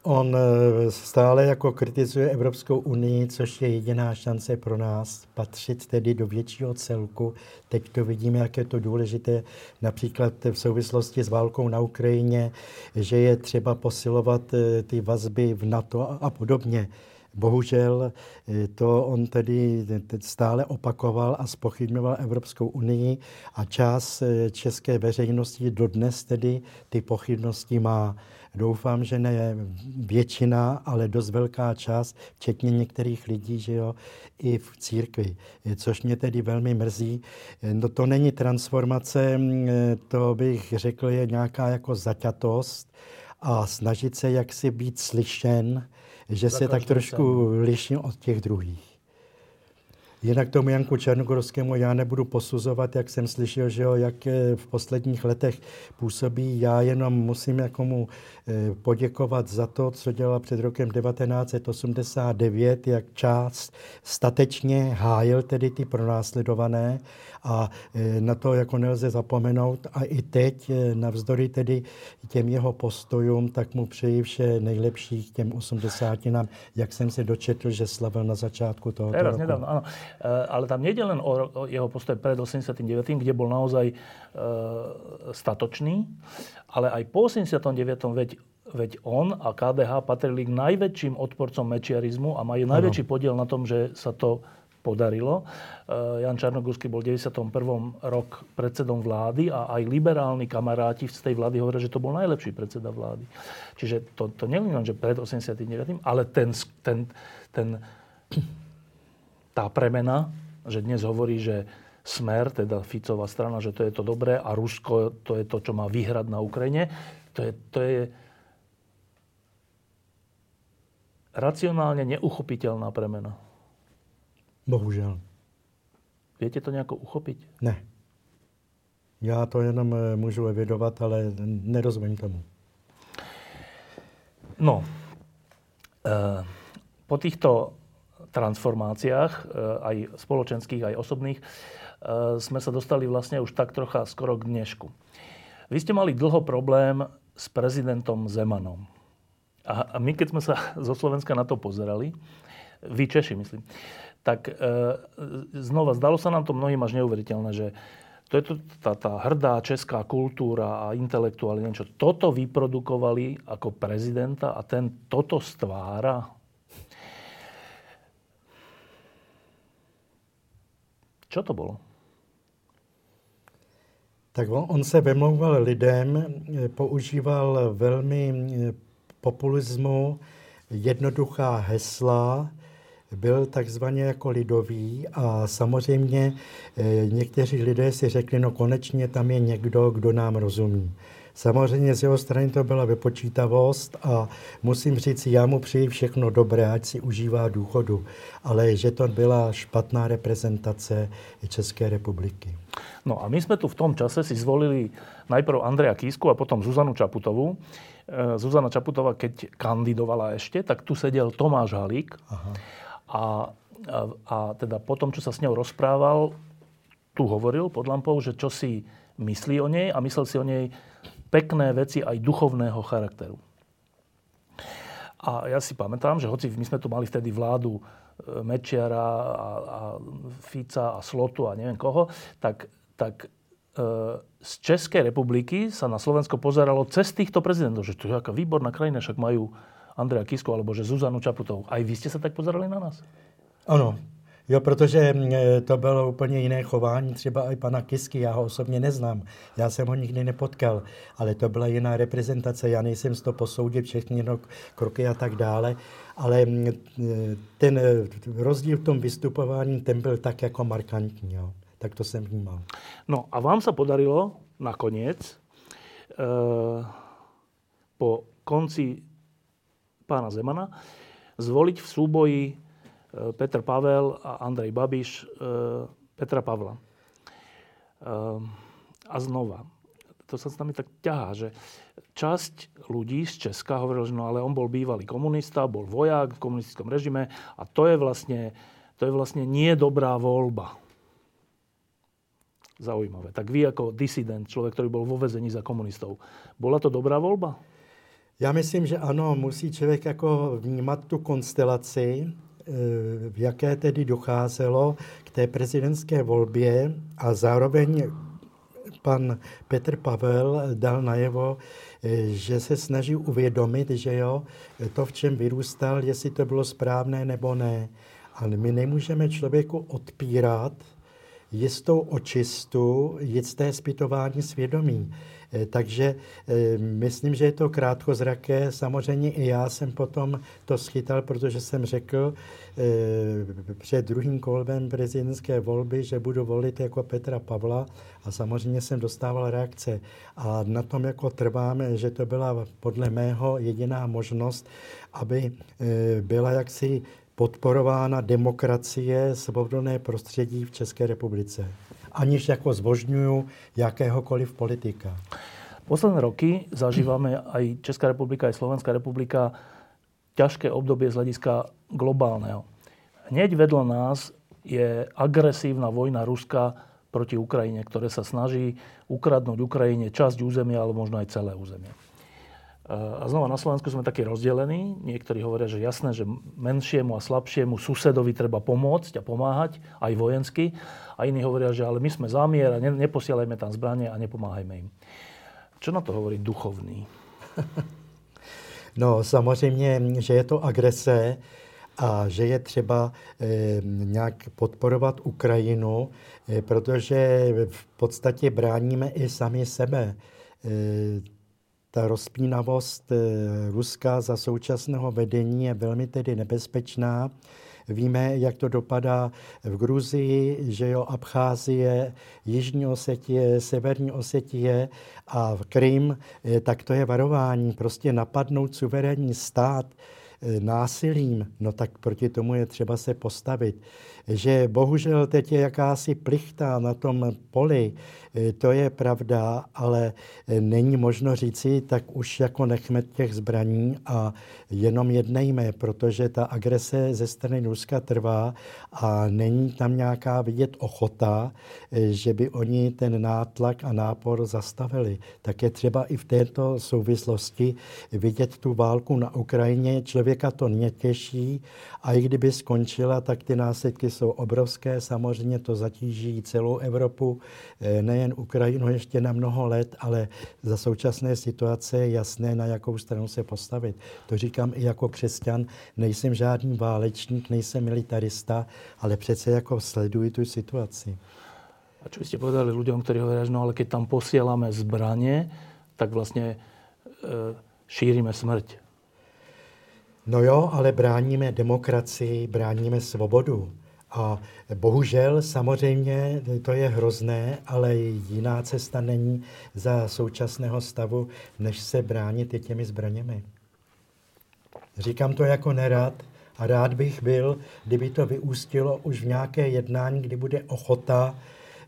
on eh, stále jako kritizuje Evropskou unii, což je jediná šance pro nás patřit tedy do většího celku. Teď to vidíme, jak je to důležité například v souvislosti s válkou na Ukrajině, že je třeba posilovat eh, ty vazby v NATO a podobně. Bohužel eh, to on tedy stále opakoval a spochybňoval Evropskou unii a část eh, české veřejnosti dodnes tedy ty pochybnosti má. Doufám, že ne většina, ale dost velká část, včetně některých lidí, že jo, i v církvi, eh, což mě tedy velmi mrzí. No to není transformace, mm, to bych řekl, je nějaká jako zaťatost a snažit se jaksi být slyšen, že se tak trošku liším od těch druhých. Jinak tomu Janku Černogorskému já nebudu posuzovat, jak jsem slyšel, že jo, jak eh, v posledních letech působí. Já jenom musím jako mu eh, poděkovat za to, co dělal před rokem 1989, jak část statečně hájil tedy ty pronásledované a e, na to jako nelze zapomenout. A i teď, navzdory tedy těm jeho postojům, tak mu přeji vše nejlepší k těm osmdesátinám, jak jsem se dočetl, že slavil na začátku toho roku. nedávno, áno. E, ale tam nejde len o, o jeho postoj pred 89., kde bol naozaj e, statočný, ale aj po 89. veď Veď on a KDH patrili k najväčším odporcom mečiarizmu a majú najväčší podiel na tom, že sa to podarilo. Eh, Jan Čarnogórsky bol v 91. rok predsedom vlády a aj liberálni kamaráti z tej vlády hovoria, že to bol najlepší predseda vlády. Čiže to, to nie len, že pred 89., ale ten, ten, ten, tá premena, že dnes hovorí, že Smer, teda Ficová strana, že to je to dobré a Rusko to je to, čo má vyhrať na Ukrajine, to je, to je racionálne neuchopiteľná premena. Bohužel. Viete to nejako uchopiť? Ne. Já to jenom eh, můžu evidovat, ale nerozumím tomu. No, e, po týchto transformáciách, e, aj spoločenských, aj osobných, e, sme sa dostali vlastne už tak trocha skoro k dnešku. Vy ste mali dlho problém s prezidentom Zemanom. A, my, keď sme sa zo Slovenska na to pozerali, vy Češi, myslím, tak e, znova zdalo sa nám to mnohým až neuveriteľné, že to je to, tá, tá hrdá česká kultúra a intelektuáli, niečo. Toto vyprodukovali ako prezidenta a ten toto stvára. Čo to bolo? Tak on, on se vymlouval lidem, používal velmi populismu, jednoduchá hesla, byl takzvaně jako lidový a samozřejmě eh, někteří lidé si řekli, no konečně tam je někdo, kdo nám rozumí. Samozřejmě z jeho strany to byla vypočítavost a musím říct, já mu přeji všechno dobré, ať si užívá důchodu, ale že to byla špatná reprezentace České republiky. No a my jsme tu v tom čase si zvolili najprv Andreja Kísku a potom Zuzanu Čaputovú. Eh, Zuzana Čaputová, keď kandidovala ešte, tak tu sedel Tomáš Halík. Aha. A, a, a teda potom, čo sa s ňou rozprával, tu hovoril pod lampou, že čo si myslí o nej a myslel si o nej pekné veci aj duchovného charakteru. A ja si pamätám, že hoci my sme tu mali vtedy vládu e, Mečiara a, a Fica a Slotu a neviem koho, tak, tak e, z Českej republiky sa na Slovensko pozeralo cez týchto prezidentov, že to je aká výborná krajina, však majú Andreja Kisku alebo že Zuzanu Čaputovou. Aj vy ste sa tak pozerali na nás? Ano, Jo, protože mm, e, to bylo úplně jiné chování, třeba i pana Kisky, já ho osobně neznám, já jsem ho nikdy nepotkal, ale to byla jiná reprezentace, já nejsem z toho posoudit všechny kroky a tak dále, ale mm, e, ten e, rozdíl v tom vystupování, ten byl tak jako markantní, jo. tak to jsem vnímal. No a vám se podarilo nakonec e, po konci pána Zemana zvoliť v súboji Eh, Petr Pavel a Andrej Babiš eh, Petra Pavla. Eh, a znova, to sa s nami tak ťahá, že časť ľudí z Česka hovorila, že no ale on bol bývalý komunista, bol vojak v komunistickom režime a to je vlastne, to je vlastne nie dobrá voľba. Zaujímavé. Tak vy ako disident, človek, ktorý bol vo vezení za komunistov, bola to dobrá voľba? Já myslím, že ano, musí člověk jako vnímat tu konstelaci v jaké tedy docházelo k té prezidentské volbě a zároveň pan Petr Pavel dal najevo, že se snaží uvědomit, že jo, to, v čem vyrůstal, jestli to bylo správné nebo ne. Ale my nemůžeme člověku odpírat jistou očistu, jisté zpytování svědomí. Eh, takže eh, myslím, že je to krátkozraké. Samozřejmě i já jsem potom to schytal, protože jsem řekl eh, před druhým kolem prezidentské volby, že budu volit jako Petra Pavla a samozřejmě jsem dostával reakce. A na tom jako trváme, že to byla podle mého jediná možnost, aby byla jaksi podporována demokracie, svobodné prostředí v České republice aniž jako zbožňuju jakéhokoliv politika. Posledné roky zažívame aj Česká republika, aj Slovenská republika ťažké obdobie z hľadiska globálneho. Hneď vedľa nás je agresívna vojna Ruska proti Ukrajine, ktoré sa snaží ukradnúť Ukrajine časť územia, ale možno aj celé územie. A znova na Slovensku sme takí rozdelení. Niektorí hovoria, že jasné, že menšiemu a slabšiemu susedovi treba pomôcť a pomáhať, aj vojensky. A iní hovoria, že ale my sme zamier a neposielajme tam zbranie a nepomáhajme im. Čo na to hovorí duchovný? No samozřejmě, že je to agrese a že je třeba e, nějak podporovat Ukrajinu, e, protože v podstatě bráníme i sami sebe. E, ta rozpínavost eh, Ruska za současného vedení je velmi tedy nebezpečná. Víme, jak to dopadá v Gruzii, že jo, Abcházie, Jižní Osetie, Severní Osetie a v Krym, eh, tak to je varování. Prostě napadnout suverénní stát, násilím, no tak proti tomu je třeba se postavit. Že bohužel teď je jakási plichta na tom poli, to je pravda, ale e, není možno říci, tak už jako nechme těch zbraní a jenom jednejme, protože ta agrese ze strany Ruska trvá a není tam nějaká vidět ochota, e, že by oni ten nátlak a nápor zastavili. Tak je třeba i v této souvislosti vidět tu válku na Ukrajině. Člověka to netěší a i kdyby skončila, tak ty následky jsou obrovské. Samozřejmě to zatíží celou Evropu, nejen nejen Ukrajinu ještě na mnoho let, ale za současné situace je jasné, na jakou stranu se postavit. To říkám i jako křesťan, nejsem žádný válečník, nejsem militarista, ale přece jako sleduji tu situaci. A čo ste povedali ľuďom, ktorí hovoria, no ale keď tam posielame zbranie, tak vlastně e, šírime smrť. No jo, ale bráníme demokracii, bráníme svobodu. A bohužel samozřejmě to je hrozné, ale jiná cesta není za současného stavu, než se bránit i těmi zbraněmi. Říkám to jako nerad a rád bych byl, kdyby to vyústilo už v nějaké jednání, kdy bude ochota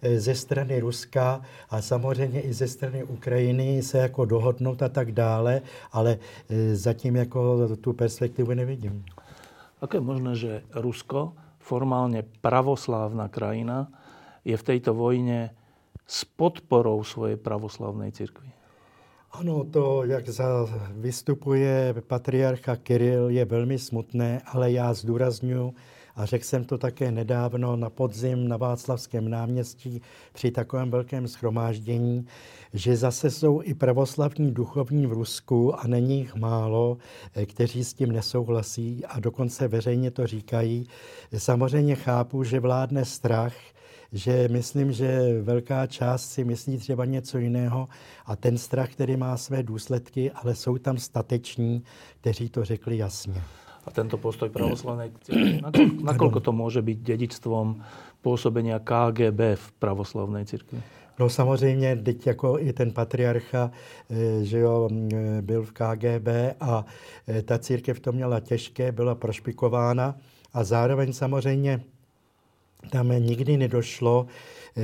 eh, ze strany Ruska a samozřejmě i ze strany Ukrajiny se jako dohodnout a tak dále, ale eh, zatím jako tu perspektivu nevidím. Ako je možné, že Rusko formálne pravoslávna krajina, je v tejto vojne s podporou svojej pravoslavnej cirkvi. Ano, to, jak za, vystupuje patriarcha Kiril, je velmi smutné, ale já zdůraznuju, a řekl jsem to také nedávno na podzim na Václavském náměstí při takovém velkém schromáždění, že zase jsou i pravoslavní duchovní v Rusku a není jich málo, eh, kteří s tím nesouhlasí a dokonce veřejně to říkají. Samozřejmě chápu, že vládne strach, že myslím, že velká část si myslí třeba něco jiného a ten strach, který má své důsledky, ale jsou tam stateční, kteří to řekli jasně. A tento postoj pravoslavnej církvi, nakoľko to môže byť dedičstvom pôsobenia KGB v pravoslavnej církvi? No samozřejmě, teď jako i ten patriarcha, eh, že jo, eh, byl v KGB a eh, ta církev to měla těžké, byla prošpikována a zároveň samozřejmě tam nikdy nedošlo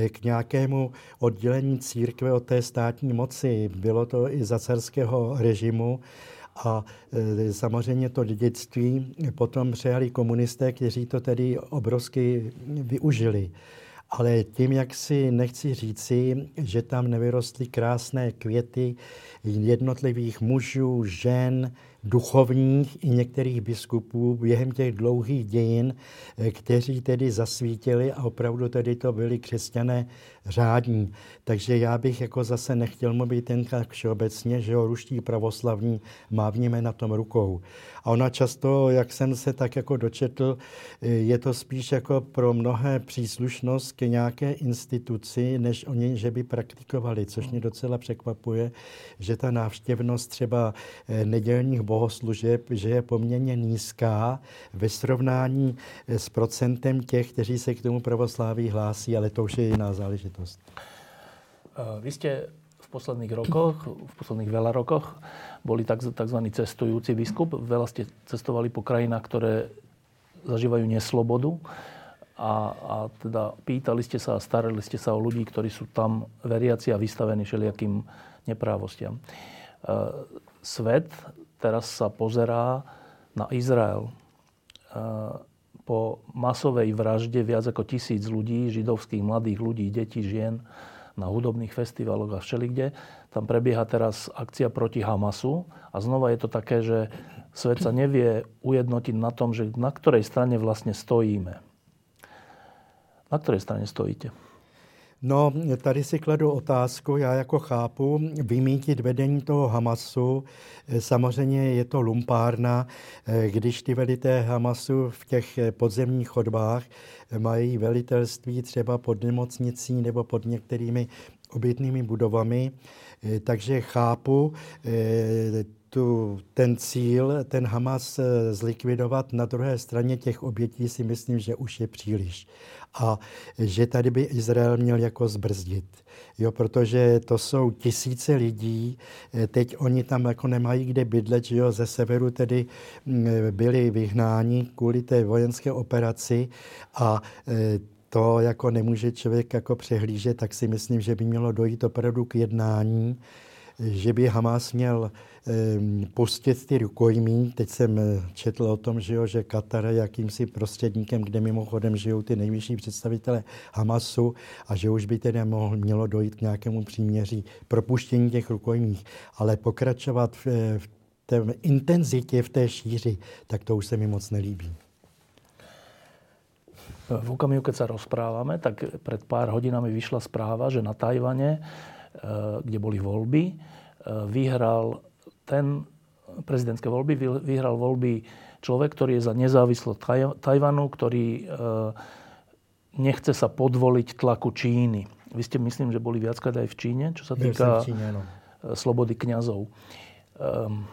k nějakému oddělení církve od té státní moci. Bylo to i za carského režimu a samozřejmě to dědictví potom přejali komunisté, kteří to tedy obrovsky využili. Ale tím, jak si nechci říci, že tam nevyrostly krásné květy jednotlivých mužů, žen, duchovních i některých biskupů během těch dlouhých dějin, eh, kteří tedy zasvítili a opravdu tedy to byli křesťané řádní. Takže já bych jako zase nechtěl mluvit jen tak všeobecně, že ho ruští pravoslavní mávníme na tom rukou. A ona často, jak jsem se tak jako dočetl, je to spíš jako pro mnohé příslušnost k nějaké instituci, než oni, že by praktikovali, což mě docela překvapuje, že ta návštěvnost třeba eh, nedělních bohoslužeb, že je poměrně nízká ve srovnání eh, s procentem těch, kteří se k tomu pravosláví hlásí, ale to už je jiná záležitost. Vy jste v posledných rokoch, v posledných veľa rokoch boli tzv. cestujúci biskup. Veľa ste cestovali po krajinách, ktoré zažívajú neslobodu. A, a teda pýtali ste sa a starali ste sa o ľudí, ktorí sú tam veriaci a vystavení všelijakým neprávostiam. E, svet teraz sa pozerá na Izrael. Po masovej vražde viac ako tisíc ľudí, židovských mladých ľudí, detí, žien, na hudobných festivaloch a všelikde. Tam prebieha teraz akcia proti Hamasu a znova je to také, že svet sa nevie ujednotiť na tom, že na ktorej strane vlastne stojíme. Na ktorej strane stojíte? No, tady si kladu otázku, já jako chápu, vymítit vedení toho Hamasu, samozřejmě je to lumpárna, když ty velité Hamasu v těch podzemních chodbách mají velitelství třeba pod nemocnicí nebo pod některými obytnými budovami, takže chápu tu, ten cíl, ten Hamas eh, zlikvidovat. Na druhé straně těch obětí si myslím, že už je příliš. A že tady by Izrael měl jako zbrzdit. Jo, protože to jsou tisíce lidí, eh, teď oni tam jako nemají kde bydlet, že jo, ze severu tedy mm, byli vyhnáni kvůli té vojenské operaci a eh, to jako nemůže člověk jako přehlížet, tak si myslím, že by mělo dojít opravdu k jednání, že by Hamas měl Ehm, pustit ty rukojmí. Teď jsem eh, četl o tom, že, jo, že Katar je jakýmsi prostředníkem, kde mimochodem žijou ty nejvyšší představitele Hamasu a že už by tedy mohl, mělo dojít k nějakému příměří propuštění těch rukojmích. Ale pokračovat v, eh, v té intenzitě, v té šíři, tak to už se mi moc nelíbí. V okamihu, keď sa rozprávame, tak pred pár hodinami vyšla správa, že na Tajvane, eh, kde boli voľby, vyhral ten prezidentské voľby vyhral voľby človek, ktorý je za nezávislosť Tajvanu, ktorý e, nechce sa podvoliť tlaku Číny. Vy ste, myslím, že boli viackrát aj v Číne, čo sa týka Číne, no. slobody kňazov. Ehm,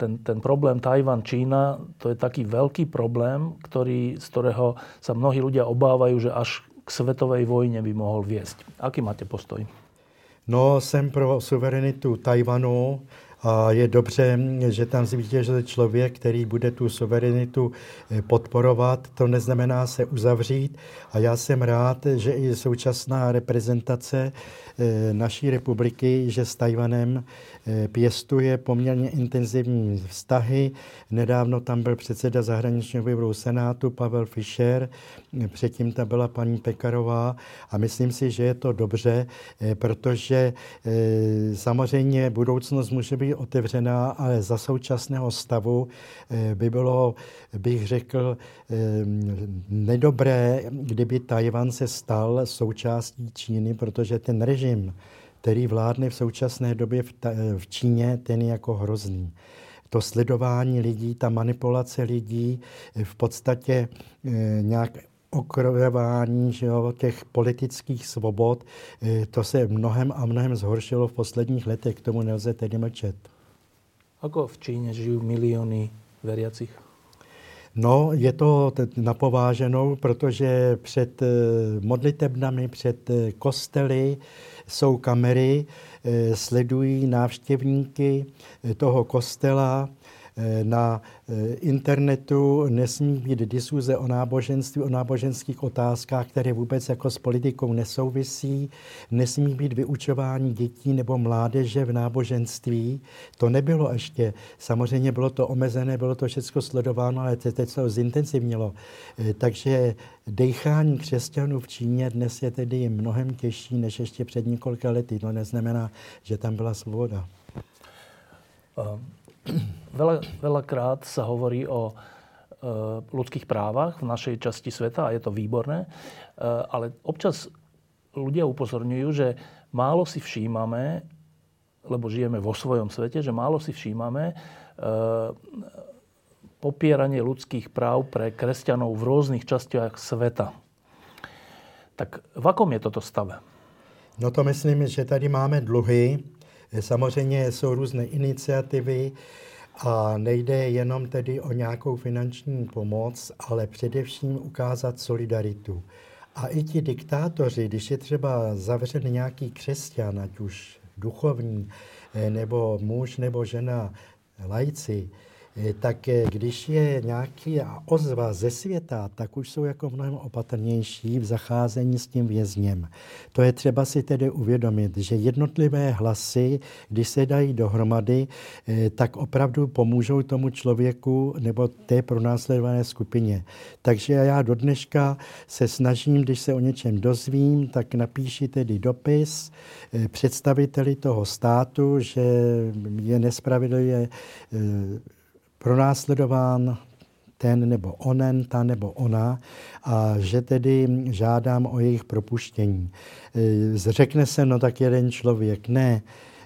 ten, ten problém Tajvan-Čína, to je taký veľký problém, ktorý, z ktorého sa mnohí ľudia obávajú, že až k svetovej vojne by mohol viesť. Aký máte postoj? No, jsem pro suverenitu Tajvanu a je dobře, že tam zvítězil člověk, který bude tu suverenitu eh, podporovat. To neznamená se uzavřít. A já jsem rád, že i současná reprezentace eh, naší republiky, že s Tajvanem eh, pěstuje poměrně intenzivní vztahy. Nedávno tam byl předseda zahraničního výboru Senátu Pavel Fischer, předtím tam byla paní Pekarová a myslím si, že je to dobře, protože samozřejmě budoucnost může být otevřená, ale za současného stavu eh, by bylo, bych řekl, eh, nedobré, kdyby Tajvan se stal součástí Číny, protože ten režim, který vládne v současné době v, v Číně, ten je jako hrozný. To sledování lidí, ta manipulace lidí, eh, v podstatě nějak okrojování že jo, těch politických svobod, to se mnohem a mnohem zhoršilo v posledních letech, k tomu nelze tedy mlčet. Ako v Číně žijí miliony veriacich? No, je to napováženou, protože před eh, modlitebnami, před eh, kostely jsou kamery, eh, sledují návštěvníky toho kostela, na eh, internetu nesmí být diskuze o náboženství, o náboženských otázkách, které vůbec jako s politikou nesouvisí. Nesmí být vyučování dětí nebo mládeže v náboženství. To nebylo ještě. Samozřejmě bylo to omezené, bylo to všechno sledováno, ale teď se to zintenzivnilo. Eh, takže dechání křesťanů v Číně dnes je tedy mnohem těžší než ještě před několika lety. To neznamená, že tam byla svoboda. Veľa, veľakrát sa hovorí o e, ľudských právach v našej časti sveta a je to výborné, e, ale občas ľudia upozorňujú, že málo si všímame, lebo žijeme vo svojom svete, že málo si všímame e, popieranie ľudských práv pre kresťanov v rôznych častiach sveta. Tak v akom je toto stave? No to myslím, že tady máme dluhy, Samozřejmě jsou různé iniciativy a nejde jenom tedy o nějakou finanční pomoc, ale především ukázat solidaritu. A i ti diktátoři, když je třeba zavřen nějaký křesťan, ať už duchovní, eh, nebo muž nebo žena lajci, tak eh, když je nějaký ozva ze světa, tak už jsou jako mnohem opatrnější v zacházení s tím vězněm. To je třeba si tedy uvědomit, že jednotlivé hlasy, když se dají dohromady, eh, tak opravdu pomůžou tomu člověku nebo té pronásledované skupině. Takže já do dneška se snažím, když se o něčem dozvím, tak napíši tedy dopis představiteli toho státu, že je nespravedlivě pronásledován ten nebo onen, ta nebo ona a že tedy žádám o jejich propuštění. E, řekne se, no tak jeden člověk. Ne,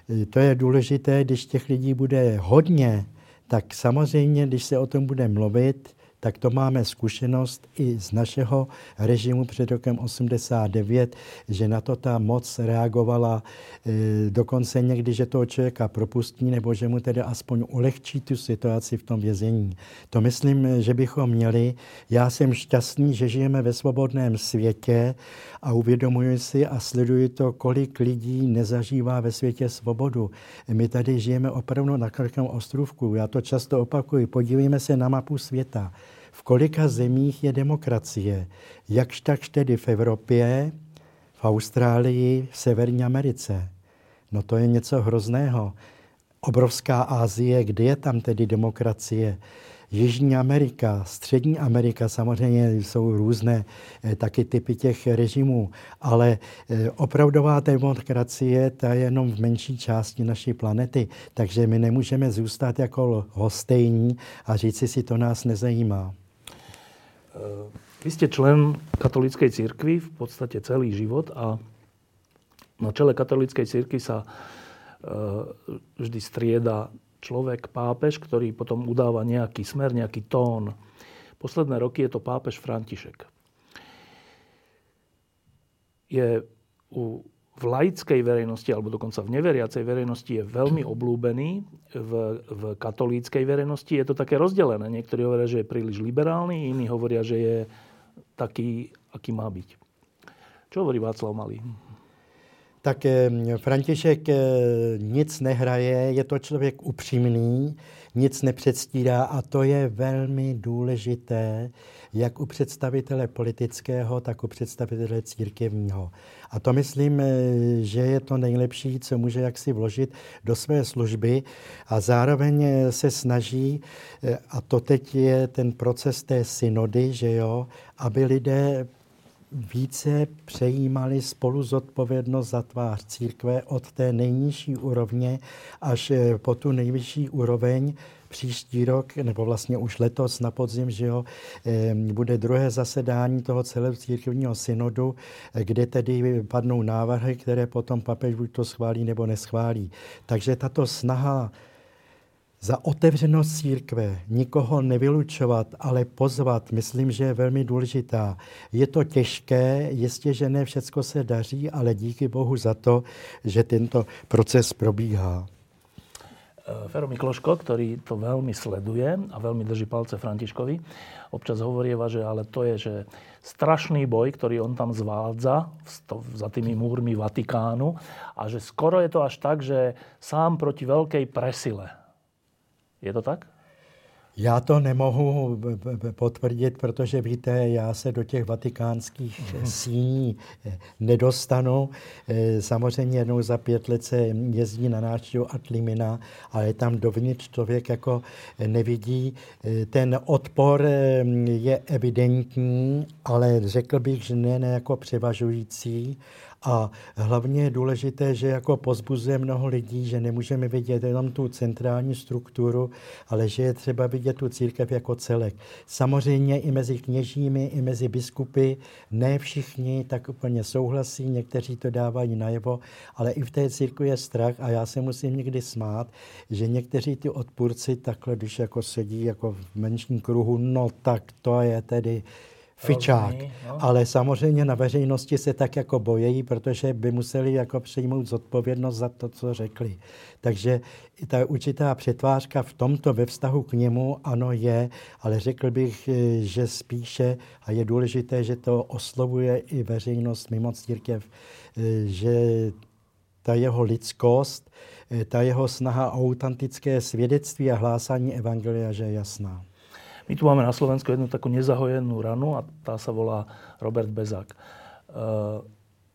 e, to je důležité, když těch lidí bude hodně, tak samozřejmě, když se o tom bude mluvit, tak to máme zkušenost i z našeho režimu před rokem 89, že na to ta moc reagovala e, dokonce někdy, že toho člověka propustí, nebo že mu tedy aspoň ulehčí tu situaci v tom vězení. To myslím, že bychom měli. Já jsem šťastný, že žijeme ve svobodném světě a uvědomuji si a sleduji to, kolik lidí nezažívá ve světě svobodu. My tady žijeme opravdu na krkém ostrovku. Já to často opakuji. Podívejme se na mapu světa. V kolika zemích je demokracie? Jakž takž tedy v Evropě, v Austrálii, v Severní Americe. No to je něco hrozného. Obrovská Asie, kde je tam tedy demokracie? Jižní Amerika, Střední Amerika, samozřejmě jsou různé eh, taky typy těch režimů, ale eh, opravdová demokracie ta je jenom v menší části naší planety, takže my nemůžeme zůstat jako hostejní a říci si, to nás nezajímá. Vy ste člen katolíckej církvy v podstate celý život a na čele katolíckej církvy sa vždy strieda človek, pápež, ktorý potom udáva nejaký smer, nejaký tón. Posledné roky je to pápež František. Je u, v laickej verejnosti, alebo dokonca v neveriacej verejnosti je veľmi oblúbený. V, v katolíckej verejnosti je to také rozdelené. Niektorí hovoria, že je príliš liberálny, iní hovoria, že je taký, aký má byť. Čo hovorí Václav Malý? tak František eh, nic nehraje, je to člověk upřímný, nic nepředstírá a to je velmi důležité, jak u představitele politického, tak u představitele církevního. A to myslím, eh, že je to nejlepší, co může jaksi vložit do své služby a zároveň eh, se snaží, a to teď je ten proces té synody, že jo, aby lidé více přejímali spolu zodpovědnost za tvář církve od té nejnižší úrovně až eh, po tu nejvyšší úroveň. Příští rok, nebo vlastně už letos na podzim, že jo, bude druhé zasedání toho celého církevního synodu, kde tedy padnou návrhy, které potom papež buď to schválí nebo neschválí. Takže tato snaha za otevřenost církve, nikoho nevylučovat, ale pozvat, myslím, že je velmi důležitá. Je to těžké, jistě, že ne všecko se daří, ale díky Bohu za to, že tento proces probíhá. Eh, Fero Mikloško, ktorý to veľmi sleduje a veľmi drží palce Františkovi, občas hovorieva, že ale to je že strašný boj, ktorý on tam zvádza za tými múrmi Vatikánu a že skoro je to až tak, že sám proti veľkej presile je to tak? Já to nemohu potvrdit, protože víte, já se do těch vatikánských síní eh, nedostanu. Eh, samozřejmě jednou za pět let se jezdí na návštěvu Atlimina, ale tam dovnitř člověk jako nevidí. Eh, ten odpor je evidentní, ale řekl bych, že ne, ne jako převažující. A hlavně je důležité, že jako pozbuzuje mnoho lidí, že nemůžeme vidět jenom tu centrální strukturu, ale že je třeba vidět tu církev jako celek. Samozřejmě i mezi kněžími, i mezi biskupy, ne všichni tak úplně souhlasí, někteří to dávají najevo, ale i v té církvi je strach a já se musím někdy smát, že někteří ty odpůrci takhle, když jako sedí jako v menším kruhu, no tak to je tedy fičák. No. Ale samozřejmě na veřejnosti se tak jako bojejí, protože by museli jako přijmout zodpovědnost za to, co řekli. Takže ta určitá přetvářka v tomto ve vztahu k němu ano je, ale řekl bych, eh, že spíše, a je důležité, že to oslovuje i veřejnost mimo církev, eh, že ta jeho lidskost, eh, ta jeho snaha o autentické svědectví a hlásání evangelia, že je jasná. My tu máme na Slovensku jednu takú nezahojenú ranu a tá sa volá Robert Bezák. E,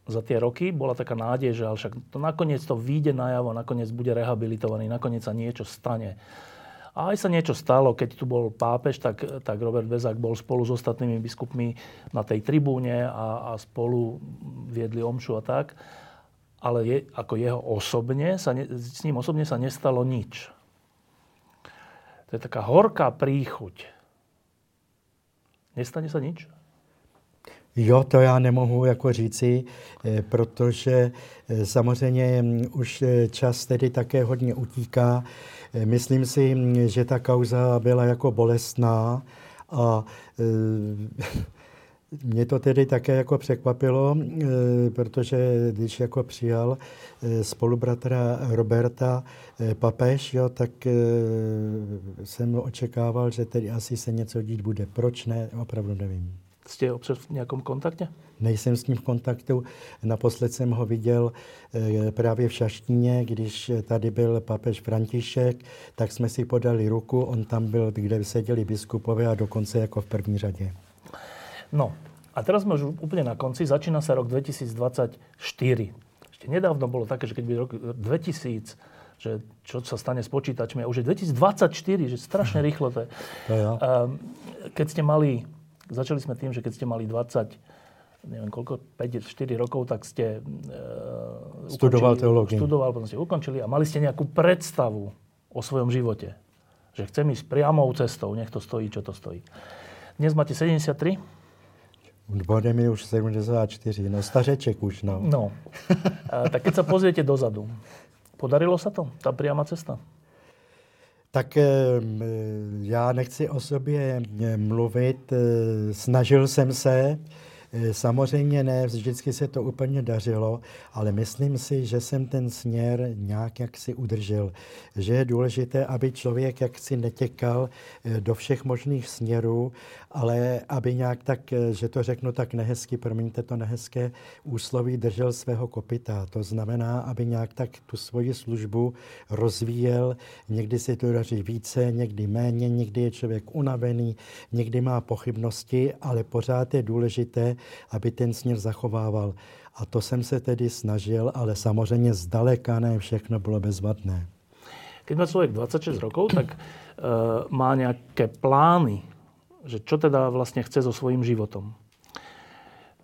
za tie roky bola taká nádej, že však to nakoniec to vyjde najavo, nakoniec bude rehabilitovaný, nakoniec sa niečo stane. A aj sa niečo stalo, keď tu bol pápež, tak, tak Robert Bezák bol spolu s ostatnými biskupmi na tej tribúne a, a spolu viedli omšu a tak. Ale je, ako jeho osobne, sa ne, s ním osobne sa nestalo nič. To je taká horká príchuť Nestane se nič? Jo, to já nemohu jako říci, eh, protože eh, samozřejmě mm, už eh, čas tedy také hodně utíká. Myslím si, mm, že ta kauza byla jako bolestná A mě to tedy také jako překvapilo, e, protože když jako přijal e, spolubratra Roberta e, papež, jo, tak jsem očekával, že tedy asi se něco dít bude. Proč ne, opravdu nevím. Jste občas v nějakom kontakte? Nejsem s ním v kontaktu. Naposled jsem ho viděl právě v Šaštíně, když tady byl papež František, tak jsme si podali ruku, on tam byl, kde seděli biskupové a dokonce jako v první řadě. No a teraz sme už úplne na konci. Začína sa rok 2024. Ešte nedávno bolo také, že keď bude rok 2000, že čo sa stane s počítačmi. A už je 2024, že strašne rýchlo to je. To ja. Keď ste mali, začali sme tým, že keď ste mali 20, neviem koľko, 5, 4 rokov, tak ste uh, studoval teológiu. Studoval, potom ste ukončili a mali ste nejakú predstavu o svojom živote. Že chcem ísť priamou cestou, nech to stojí, čo to stojí. Dnes máte 73. Bude mi už 74, no stařeček už, no. No, a, tak keď sa pozriete dozadu, podarilo sa to, ta priama cesta? Tak já nechci o sobě mluvit, snažil jsem se, Eh, samozřejmě ne, vždycky se to úplně dařilo, ale myslím si, že jsem ten směr nějak jak si udržel. Že je důležité, aby člověk jaksi netěkal eh, do všech možných směrů, ale aby nějak tak, eh, že to řeknu tak nehezky, promiňte to nehezké, úsloví držel svého kopita. To znamená, aby nějak tak tu svoji službu rozvíjel. Někdy si to daří více, někdy méně, někdy je člověk unavený, někdy má pochybnosti, ale pořád je důležité, aby ten směr zachovával. A to jsem se tedy snažil, ale samozřejmě zdaleka ne všechno bylo bezvadné. Keď má člověk 26 rokov, tak uh, má nějaké plány, že čo teda vlastně chce so svojím životom.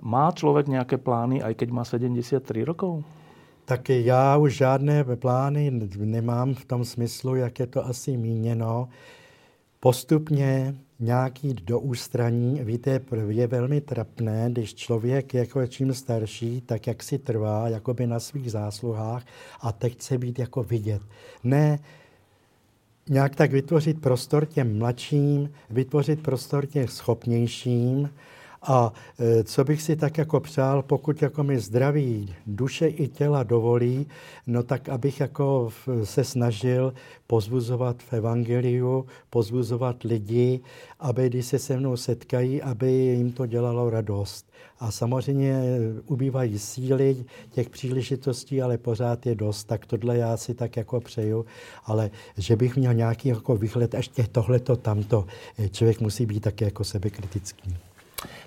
Má člověk nějaké plány, aj keď má 73 rokov? Tak já už žádné plány nemám v tom smyslu, jak je to asi míněno. Postupně nějaký jít do ústraní. Víte, je velmi trapné, když člověk jako je čím starší, tak jak si trvá, jako by na svých zásluhách a teď chce být jako vidět. Ne, nějak tak vytvořit prostor těm mladším, vytvořit prostor těm schopnějším, a e, co bych si tak jako přál, pokud jako mi zdraví duše i těla dovolí, no tak abych jako se snažil pozbuzovat v evangeliu, pozbuzovat lidi, aby když se se mnou setkají, aby jim to dělalo radost. A samozřejmě ubývají síly těch příležitostí, ale pořád je dost. Tak tohle já si tak jako přeju. Ale že bych měl nějaký jako výhled, ještě tohleto, tamto, e, člověk musí být také jako sebekritický.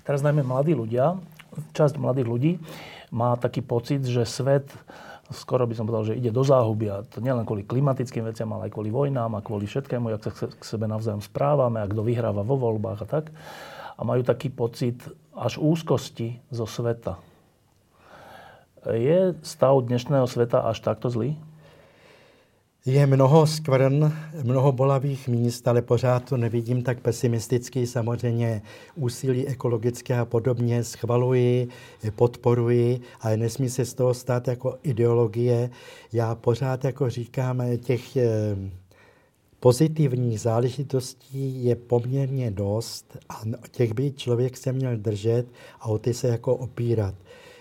Teraz najmä mladí ľudia, časť mladých ľudí má taký pocit, že svet skoro by som povedal, že ide do záhuby. A to nielen kvôli klimatickým veciam, ale aj kvôli vojnám a kvôli všetkému, jak sa k sebe navzájom správame a kto vyhráva vo voľbách a tak. A majú taký pocit až úzkosti zo sveta. Je stav dnešného sveta až takto zlý? Je mnoho skvrn, mnoho bolavých míst, ale pořád to nevidím tak pesimisticky. Samozřejmě úsilí ekologické a podobně schvaluji, podporuji, ale nesmí se z toho stát jako ideologie. Já pořád jako říkám, těch eh, pozitivních záležitostí je poměrně dost a těch by člověk se měl držet a o ty se jako opírat.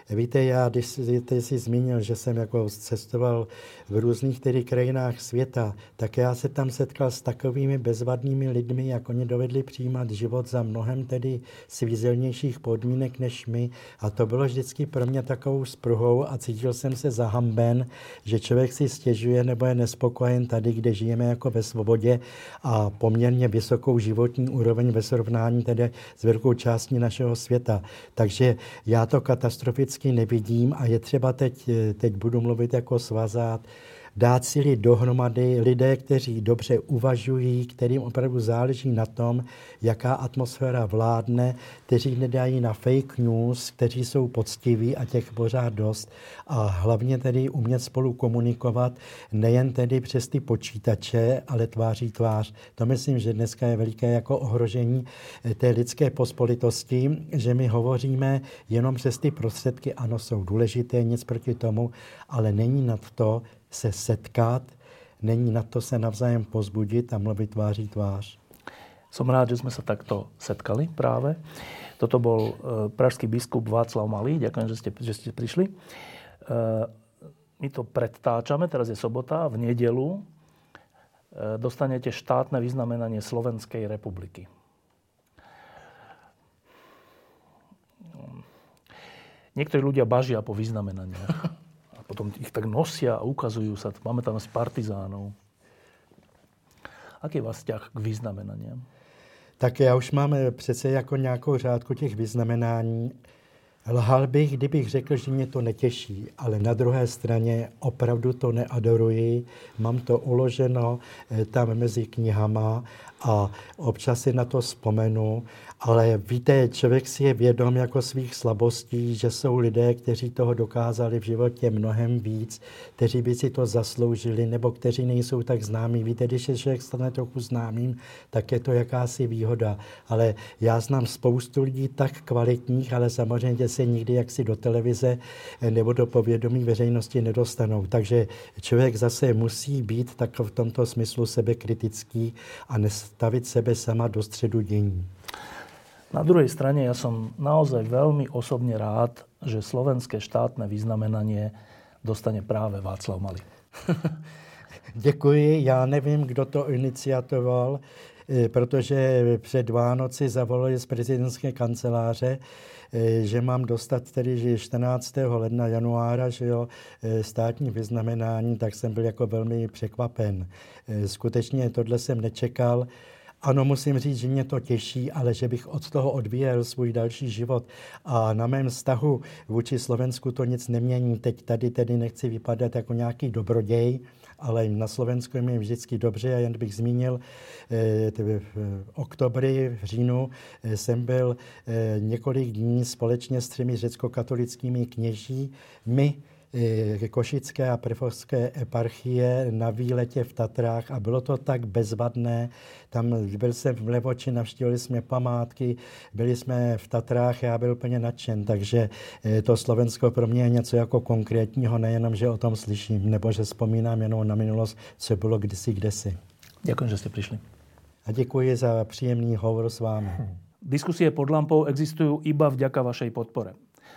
Víte, já, když jsi, ty jsi zmínil, že jsem jako cestoval v různých tedy krajinách světa, tak já se tam setkal s takovými bezvadnými lidmi, jak oni dovedli přijímat život za mnohem tedy svízelnějších podmínek než my. A to bylo vždycky pro mě takovou spruhou a cítil jsem se zahamben, že člověk si stěžuje nebo je nespokojen tady, kde žijeme jako ve svobodě a poměrně vysokou životní úroveň ve srovnání tedy s velkou částí našeho světa. Takže já to katastroficky vždycky nevidím a je třeba teď, teď budu mluvit jako svazát, dát si dohromady lidé, kteří dobře uvažují, kterým opravdu záleží na tom, jaká atmosféra vládne, kteří nedají na fake news, kteří jsou poctiví a těch pořád dost a hlavně tedy umět spolu komunikovat nejen tedy přes ty počítače, ale tváří tvář. To myslím, že dneska je veliké jako ohrožení eh, té lidské pospolitosti, že my hovoříme jenom přes ty prostředky, ano, jsou důležité, nic proti tomu, ale není nad to se setkat, není na to se navzájem pozbudit a mluvit tváří tvář. Som rád, že sme sa takto setkali práve. Toto bol e, pražský biskup Václav Malý. Ďakujem, že ste, že ste prišli. E, my to predtáčame, teraz je sobota, v nedelu e, dostanete štátne vyznamenanie Slovenskej republiky. Niektorí ľudia bažia po vyznamenaniach. Potom ich tak nosia a ukazujú sa. Máme tam z partizánov. Aký je vás vzťah k vyznamenaniam? Tak já už mám přece jako nějakou řádku těch vyznamenání. Lhal bych, kdybych řekl, že mě to netěší, ale na druhé straně opravdu to neadoruji. Mám to uloženo eh, tam mezi knihama a občas si na to vzpomenu ale víte, člověk si je vědom jako svých slabostí, že jsou lidé, kteří toho dokázali v životě mnohem víc, kteří by si to zasloužili, nebo kteří nejsou tak známí. Víte, když je člověk stane trochu známým, tak je to jakási výhoda. Ale já znám spoustu lidí tak kvalitních, ale samozřejmě se nikdy jaksi do televize nebo do povědomí veřejnosti nedostanou. Takže člověk zase musí být tak v tomto smyslu sebekritický a nestavit sebe sama do středu dění. Na druhej strane ja som naozaj veľmi osobne rád, že slovenské štátne vyznamenanie dostane práve Václav Mali. Děkuji. Já nevím, kdo to iniciatoval, eh, protože před Vánoci zavolali z prezidentské kanceláře, že mám dostat tedy že 14. ledna, januára, že jo, eh, státní vyznamenání, tak jsem byl jako velmi překvapen. Skutečně tohle jsem nečekal. Ano, musím říct, že mě to těší, ale že bych od toho odvíjel svůj další život. A na mém vztahu vůči Slovensku to nic nemění. Teď tady tedy nechci vypadat jako nějaký dobroděj, ale na Slovensku je mi vždycky dobře. A jen bych zmínil, eh, v oktobri, v říjnu eh, jsem byl eh, několik dní společně s třemi řecko-katolickými kněží. My Košické a Prefovské eparchie na výletě v Tatrách a bylo to tak bezvadné. Tam byl jsem v Levoči, navštívili jsme památky, byli jsme v Tatrách, já byl úplně nadšen, takže eh, to Slovensko pro mě je něco jako konkrétního, nejenom, že o tom slyším, nebo že vzpomínám jenom na minulost, co bylo kdysi, kdesi. Děkuji, že jste přišli. A děkuji za příjemný hovor s vámi. Diskusie pod lampou existujú iba vďaka vašej podpore.